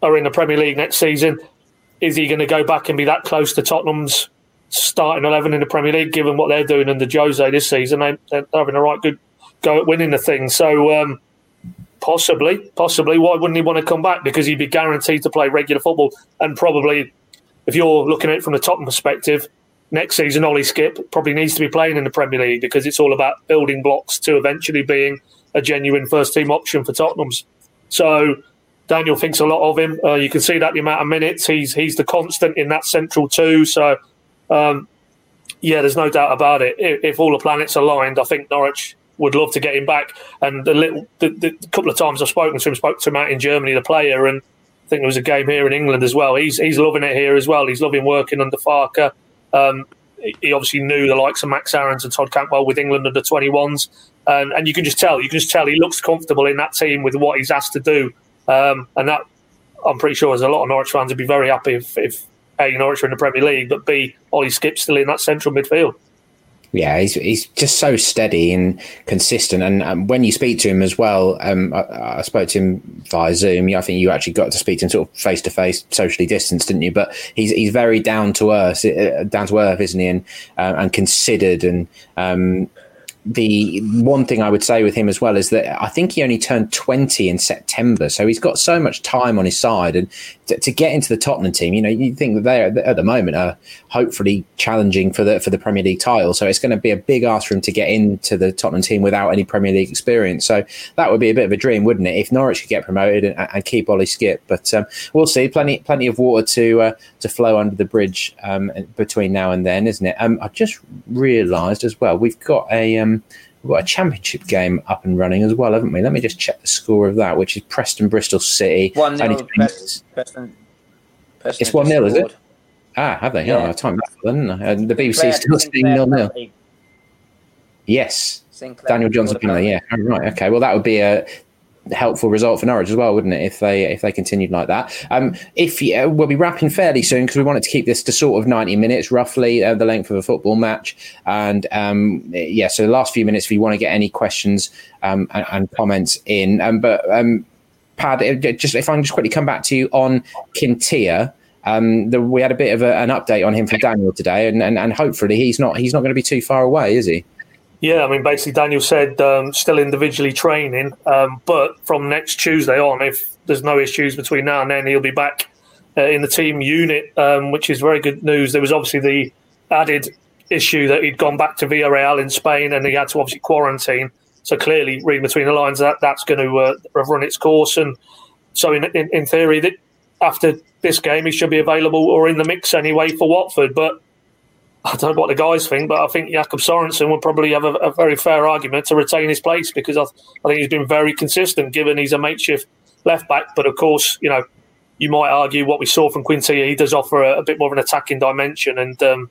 are in the Premier League next season, is he going to go back and be that close to Tottenham's starting 11 in the Premier League, given what they're doing under Jose this season? They, are having a right good go at winning the thing. So, um, possibly, possibly, why wouldn't he want to come back? Because he'd be guaranteed to play regular football. And probably, if you're looking at it from the Tottenham perspective, next season, Ollie Skipp probably needs to be playing in the Premier League because it's all about building blocks to eventually being a genuine first team option for Tottenham's. So, Daniel thinks a lot of him. Uh, you can see that the amount of minutes he's he's the constant in that central two. So, um, yeah, there's no doubt about it. If, if, all the planets aligned, I think Norwich would love to get him back. And the little the, the couple of times I've spoken to him, spoke to him out in Germany, the player, and I think there was a game here in England as well. He's he's loving it here as well. He's loving working under Farke. Um, he obviously knew the likes of Max Aarons and Todd Cantwell with England under 21s. And, and you can just tell, you can just tell he looks comfortable in that team with what he's asked to do. Um, and that, I'm pretty sure, there's a lot of Norwich fans would be very happy if, if A, Norwich are in the Premier League, but B, Ollie Skipp's still in that central midfield. Yeah, he's he's just so steady and consistent. And um, when you speak to him as well, um, I, I, spoke to him via Zoom. I think you actually got to speak to him sort of face to face, socially distanced, didn't you? But he's he's very down to earth, uh, down to earth, isn't he? And uh, and considered and um, the one thing I would say with him as well is that I think he only turned 20 in September. So he's got so much time on his side. And to, to get into the Tottenham team, you know, you think that they at the moment are hopefully challenging for the for the Premier League title. So it's going to be a big ask for him to get into the Tottenham team without any Premier League experience. So that would be a bit of a dream, wouldn't it? If Norwich could get promoted and, and keep Ollie Skipp. But um, we'll see. Plenty plenty of water to uh, to flow under the bridge um, between now and then, isn't it? Um, I just realised as well we've got a um, we've got a championship game up and running as well, haven't we? Let me just check the score of that, which is Preston Bristol City. One 0 Preston, Preston. It's one 0 is it? Ah, have they? Yeah. Oh, time back then. And the BBC is still saying nil nil. Yes. Sinclair Daniel Johnson penalty. Yeah. Right. Okay. Well, that would be a helpful result for Norwich as well, wouldn't it? If they if they continued like that. Um, if uh, we'll be wrapping fairly soon because we wanted to keep this to sort of ninety minutes, roughly uh, the length of a football match. And um, yeah, so the last few minutes, if you want to get any questions um, and, and, comments in, um, but um, Pad, uh, just if I can just quickly come back to you on Quintilla. Um, the, we had a bit of a, an update on him from Daniel today, and, and, and hopefully he's not he's not going to be too far away, is he? Yeah, I mean, basically, Daniel said um, still individually training, um, but from next Tuesday on, if there's no issues between now and then, he'll be back uh, in the team unit, um, which is very good news. There was obviously the added issue that he'd gone back to Villarreal in Spain and he had to obviously quarantine. So clearly, reading between the lines, that that's going to uh, run its course. And so, in, in, in theory, that after this game, he should be available or in the mix anyway for Watford. But I don't know what the guys think, but I think Jacob Sorensen would probably have a, a, very fair argument to retain his place because I, I, think he's been very consistent given he's a makeshift left back. But of course, you know, you might argue what we saw from Quintilla, he does offer a, a bit more of an attacking dimension. And, um,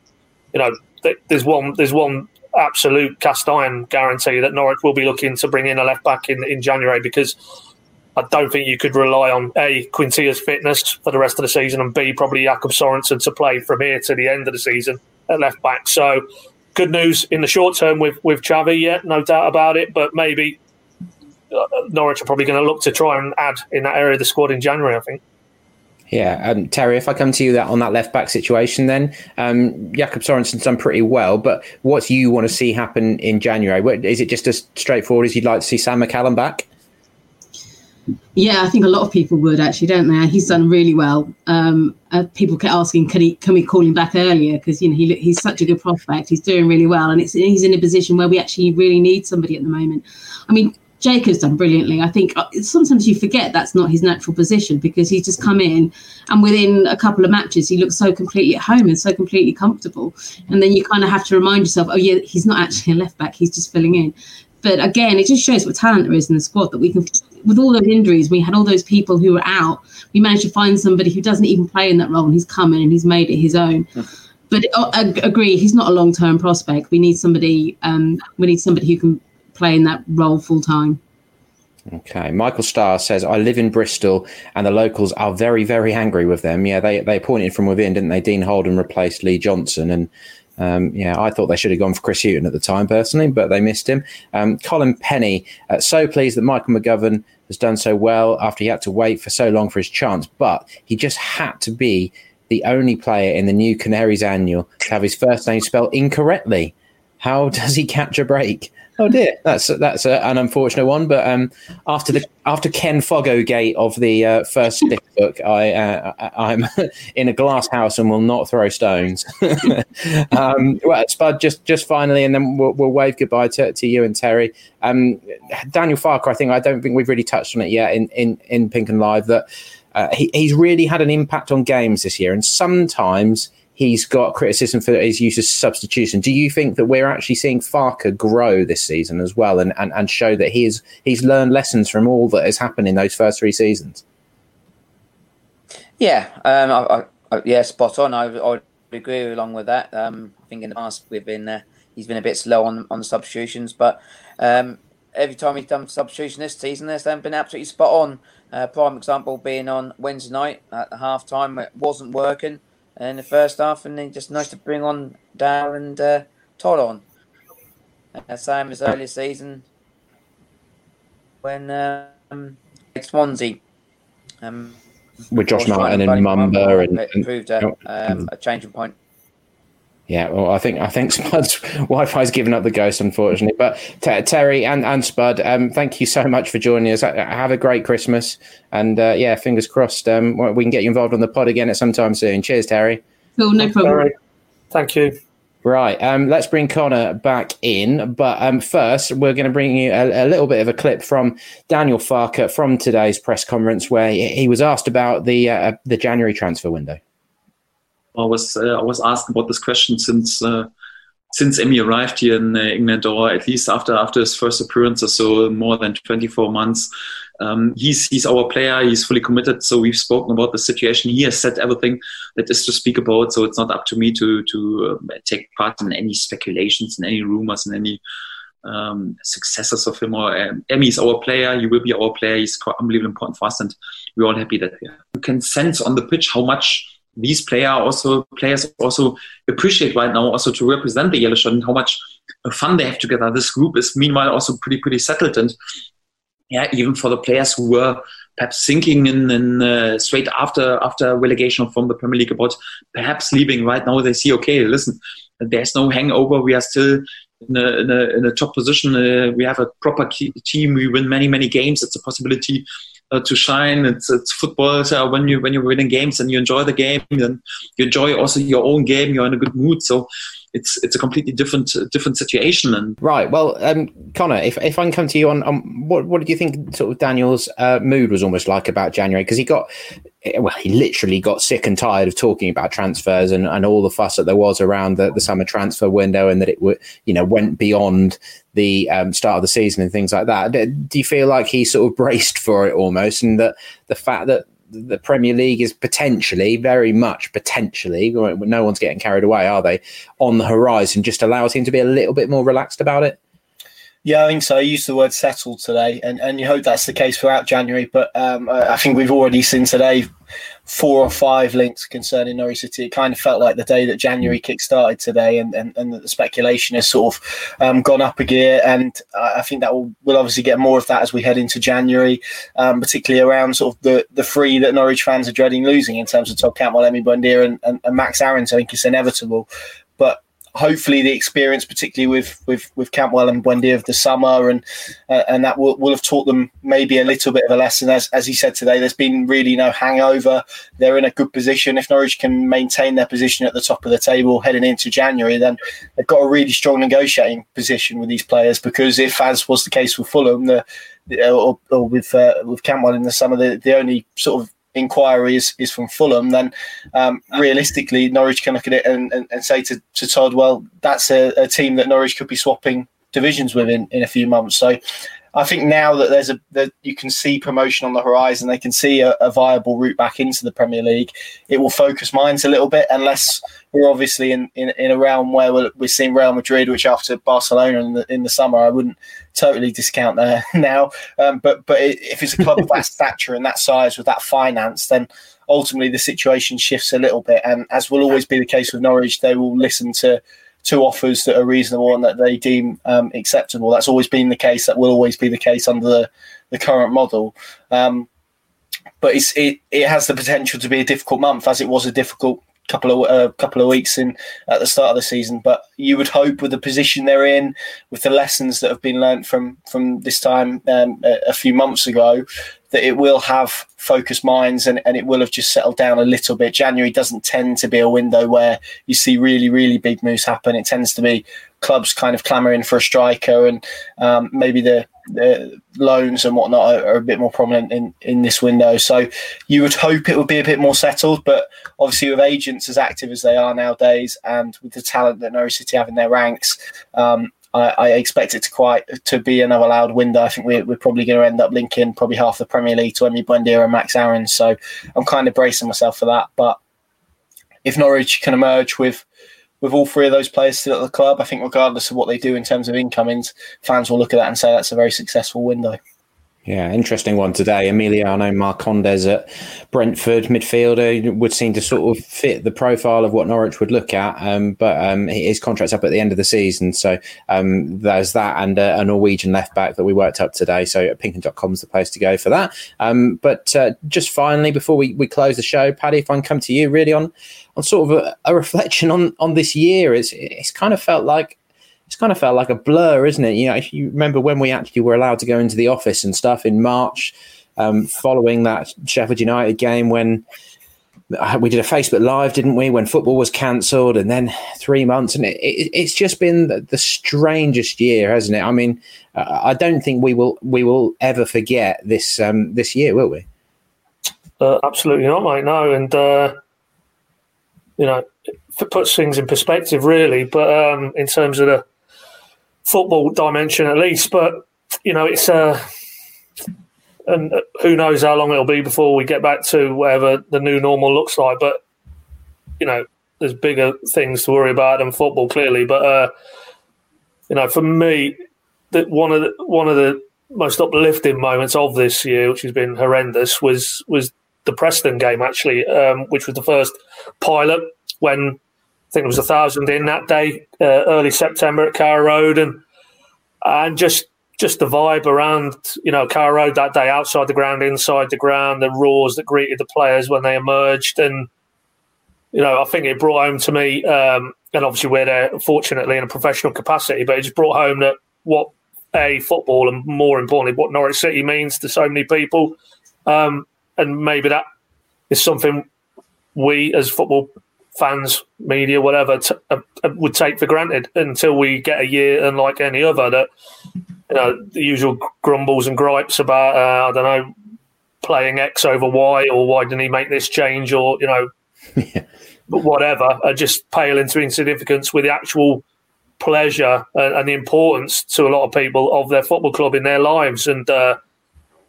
you know, th- there's one there's one absolute cast iron guarantee that Norwich will be looking to bring in a left back in, in January because I don't think you could rely on A, Quintilla's fitness for the rest of the season and B, probably Jacob Sorensen to play from here to the end of the season at left back. So good news in the short term with with Xavi, yeah, no doubt about it. But maybe uh, Norwich are probably going to look to try and add in that area of the squad in January. I think. Yeah, um, Terry, if I come to you that on that left back situation, then um, Jacob Sorensen's done pretty well. But what do you want to see happen in January? Is it just as straightforward as you'd like to see Sam McCallum back? Yeah, I think a lot of people would actually, don't they? He's done really well. Um, uh, people kept asking, "Can he? Can we call him back earlier?" Because you know he, he's such a good prospect. He's doing really well, and it's he's in a position where we actually really need somebody at the moment. I mean, Jacob's done brilliantly. I think uh, sometimes you forget that's not his natural position because he's just come in and within a couple of matches he looks so completely at home and so completely comfortable. And then you kind of have to remind yourself, oh yeah, he's not actually a left back; he's just filling in. But again, it just shows what talent there is in the squad that we can, with all those injuries, we had all those people who were out. We managed to find somebody who doesn't even play in that role, and he's come in and he's made it his own. but uh, I agree, he's not a long term prospect. We need somebody. Um, we need somebody who can play in that role full time. Okay. Michael Starr says, I live in Bristol and the locals are very, very angry with them. Yeah, they, they appointed from within, didn't they? Dean Holden replaced Lee Johnson. And um, yeah, I thought they should have gone for Chris Hughton at the time, personally, but they missed him. Um, Colin Penny, uh, so pleased that Michael McGovern has done so well after he had to wait for so long for his chance, but he just had to be the only player in the new Canaries annual to have his first name spelled incorrectly. How *laughs* does he catch a break? Oh dear, that's that's a, an unfortunate one. But um, after the after Ken Foggogate of the uh, first stick *laughs* book, I uh, I'm *laughs* in a glass house and will not throw stones. *laughs* um, well, Spud, just just finally, and then we'll, we'll wave goodbye to, to you and Terry. Um, Daniel Farke, I think I don't think we've really touched on it yet in in in Pink Un Live that uh, he, he's really had an impact on games this year, and sometimes he's got criticism for his use of substitution. Do you think that we're actually seeing Farke grow this season as well and, and, and show that he's he's learned lessons from all that has happened in those first three seasons? Yeah, um, I, I, yeah, spot on. I, I agree along with that. Um, I think in the past we've been uh, he's been a bit slow on on the substitutions, but um, every time he's done substitution this season, they've been absolutely spot on. Uh, prime example being on Wednesday night at half time, it wasn't working in the first half, and then just nice to bring on Dow and uh, Todd on. Uh, same as earlier season when um, Swansea. Um, With Josh Martin and Mumba and, and proved a, um, a changing point. Yeah, well, I think I think *laughs* Spud's Wi-Fi's given up the ghost, unfortunately. But t- Terry and, and Spud, um, thank you so much for joining us. Have a great Christmas, and uh, yeah, fingers crossed um, we can get you involved on the pod again at some time soon. Cheers, Terry. Cool, no problem. Thank you. Right, um, let's bring Connor back in. But um, first, we're going to bring you a, a, little bit of a clip from Daniel Farke from today's press conference, where he was asked about the uh, the January transfer window. I was uh, I was asked about this question since uh, since Emi arrived here in uh, England, or at least after after his first appearance, or so more than 24 months. Um, he's he's our player. He's fully committed. So we've spoken about the situation. He has said everything that is to speak about. So it's not up to me to to uh, take part in any speculations, in any rumors, in any um, successors of him. Or um, Emi is our player. He will be our player. He's quite unbelievably important for us, and we're all happy that you can sense on the pitch how much these player also players also appreciate right now also to represent the yellow shirt and how much fun they have together. This group is meanwhile also pretty pretty settled and yeah, even for the players who were perhaps thinking in, in uh, straight after after relegation from the Premier League about perhaps leaving right now, they see okay, listen, there's no hangover. We are still in a, in a, in a top position. Uh, we have a proper team. We win many many games. It's a possibility uh, to shine. It's it's football. So when you when you're winning games and you enjoy the game, then you enjoy also your own game. You're in a good mood. So it's it's a completely different different situation. And right, well, um, Connor, if, if I can come to you on, on what what did you think sort of Daniel's uh, mood was almost like about January? Because he got well, he literally got sick and tired of talking about transfers and, and all the fuss that there was around the, the summer transfer window and that it would you know went beyond the um, start of the season and things like that. Do you feel like he sort of *laughs* braced for it almost, and that the fact that the Premier League is potentially, very much potentially, no one's getting carried away, are they, on the horizon, just allows him to be a little bit more relaxed about it? Yeah, I think so. I used the word settled today, and, and you hope that's the case throughout January. But um, I think we've already seen today four or five links concerning Norwich City. It kind of felt like the day that January kick-started today, and, and, and the speculation has sort of um, gone up a gear. And I think that will we'll obviously get more of that as we head into January, um, particularly around sort of the, the three that Norwich fans are dreading losing in terms of Todd Cantwell, Emi Buendia, and, and, and Max Aaron. I think it's inevitable. But hopefully the experience, particularly with with with Cantwell and Wendy of the summer, and uh, and that will, will have taught them maybe a little bit of a lesson. As as he said today, there's been really no hangover. They're in a good position. If Norwich can maintain their position at the top of the table heading into January, then they've got a really strong negotiating position with these players. Because if, as was the case with Fulham, the or, or with uh, with Cantwell in the summer, the, the only sort of inquiry is, is from Fulham, then um, realistically, Norwich can look at it and, and, and say to, to Todd, well, that's a, a, team that Norwich could be swapping divisions with in, in a few months. So I think now that there's a that you can see promotion on the horizon, they can see a, a, viable route back into the Premier League. It will focus minds a little bit, unless we're obviously in, in, in a realm where we're, we're seeing Real Madrid, which after Barcelona in the, in the summer, I wouldn't totally discount there *laughs* now. Um, but but if it's a club of that *laughs* stature and that size with that finance, then ultimately the situation shifts a little bit. And as will always be the case with Norwich, they will listen to to offers that are reasonable and that they deem um, acceptable. That's always been the case. That will always be the case under the, the current model. Um, but it it has the potential to be a difficult month, as it was a difficult couple of uh, couple of weeks in at the start of the season. But you would hope, with the position they're in, with the lessons that have been learnt from from this time um, a, a, few months ago, that it will have focused minds and, and it will have just settled down a little bit. January doesn't tend to be a window where you see really really big moves happen. It tends to be clubs kind of clamoring for a striker and um, maybe the the loans and whatnot are, are, a bit more prominent in, in this window. So you would hope it would be a bit more settled, but obviously with agents as active as they are nowadays and with the talent that Norwich City have in their ranks, um, I, I, expect it to quite to be another loud window. I think we're, we're probably going to end up linking probably half the Premier League to Emi Buendia and Max Aaron. So I'm kind of bracing myself for that. But if Norwich can emerge with with all three of those players still at the club, I think regardless of what they do in terms of incomings, fans will look at that and say that's a very successful window. Yeah, interesting one today. Emiliano Marcondes at Brentford, midfielder, would seem to sort of fit the profile of what Norwich would look at. Um, but um, his contract's up at the end of the season. So um, there's that and uh, a Norwegian left back that we worked up today. So pinkun.com is the place to go for that. Um, but uh, just finally, before we, we close the show, Paddy, if I can come to you really on on sort of a, a reflection on, on this year, it's, it's kind of felt like it's kind of felt like a blur, isn't it? You know, if you remember when we actually were allowed to go into the office and stuff in March, um, following that Sheffield United game when uh, we did a Facebook Live, didn't we? When football was cancelled, and then three months, and it, it, it's just been the, the, strangest year, hasn't it? I mean, uh, I don't think we will we will ever forget this um, this year, will we? Uh, absolutely not, mate. No, and uh, you know, it puts things in perspective, really. But um, in terms of the football dimension at least. But you know, it's uh, and who knows how long it'll be before we get back to whatever the new normal looks like. But you know, there's bigger things to worry about than football, clearly. But uh, you know, for me, that one of the one of the most uplifting moments of this year, which has been horrendous, was was the Preston game actually, um, which was the first pilot when think there was a thousand in that day, uh, early September at Carrow Road, and and just just the vibe around you know Carrow Road that day, outside the ground, inside the ground, the roars that greeted the players when they emerged, and you know I think it brought home to me, um, and obviously we're there fortunately in a professional capacity, but it just brought home that what a football and more importantly what Norwich City means to so many people, um, and maybe that is something we as football fans, media, whatever, t- uh, uh, would take for granted until we get a year unlike any other. That you know the usual grumbles and gripes about uh, I don't know playing X over Y or why didn't he make this change or you know *laughs* whatever are just pale into insignificance with the actual pleasure and, and, the importance to a lot of people of their football club in their lives and. Uh,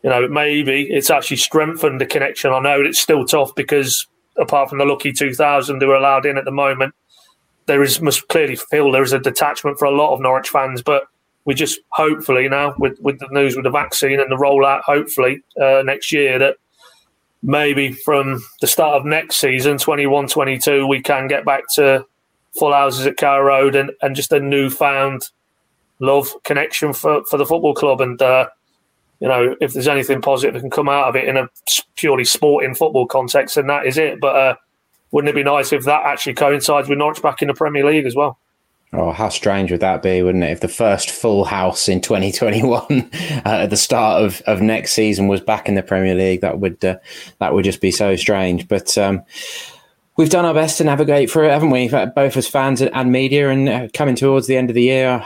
you know, maybe it's actually strengthened the connection. I know it's still tough because apart from the lucky 2000 who are allowed in at the moment, there is must clearly feel there is a detachment for a lot of Norwich fans. But we just hopefully now with, with the news with the vaccine and the rollout, hopefully uh, next year that maybe from the start of next season, 21 22, we can get back to full houses at Carrow Road and, and just a newfound love connection for, for the football club. And uh, you know, if there's anything positive that can come out of it in a purely sporting football context, then that is it. But uh, wouldn't it be nice if that actually coincides with Norwich back in the Premier League as well? Oh, how strange would that be, wouldn't it? If the first full house in *laughs* 2021 uh, at the start of, of next season was back in the Premier League, that would uh, that would just be so strange. But um, we've done our best to navigate through it, haven't we? Both as fans and media, and uh, coming towards the end of the year,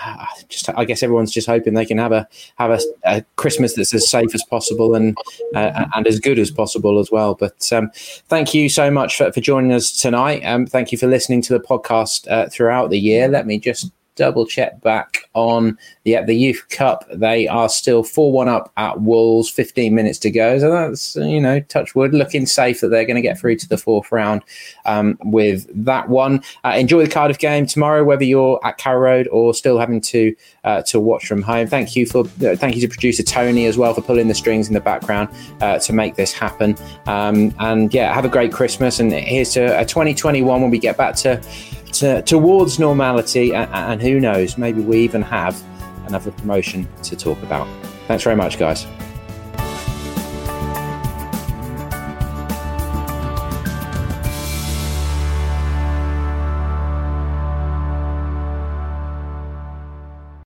just I guess everyone's just hoping they can have a have a, a Christmas that's as safe as possible and uh, and as good as possible as well. But um, thank you so much for, for joining us tonight. Um, thank you for listening to the podcast uh, throughout the year. Let me just double check back on yeah the Youth Cup. They are still four one up at Wolves. Fifteen minutes to go, so that's you know touch wood, looking safe that they're going to get through to the fourth round um, with that one. Uh, enjoy the Cardiff game tomorrow, whether you're at Carrow Road or still having to uh, to watch from home. Thank you for uh, thank you to producer Tony as well for pulling the strings in the background uh, to make this happen. Um, and yeah, have a great Christmas, and here's to a 2021 when we get back to, to towards normality, and, and who knows, maybe we even have another promotion to talk about. Thanks very much, guys.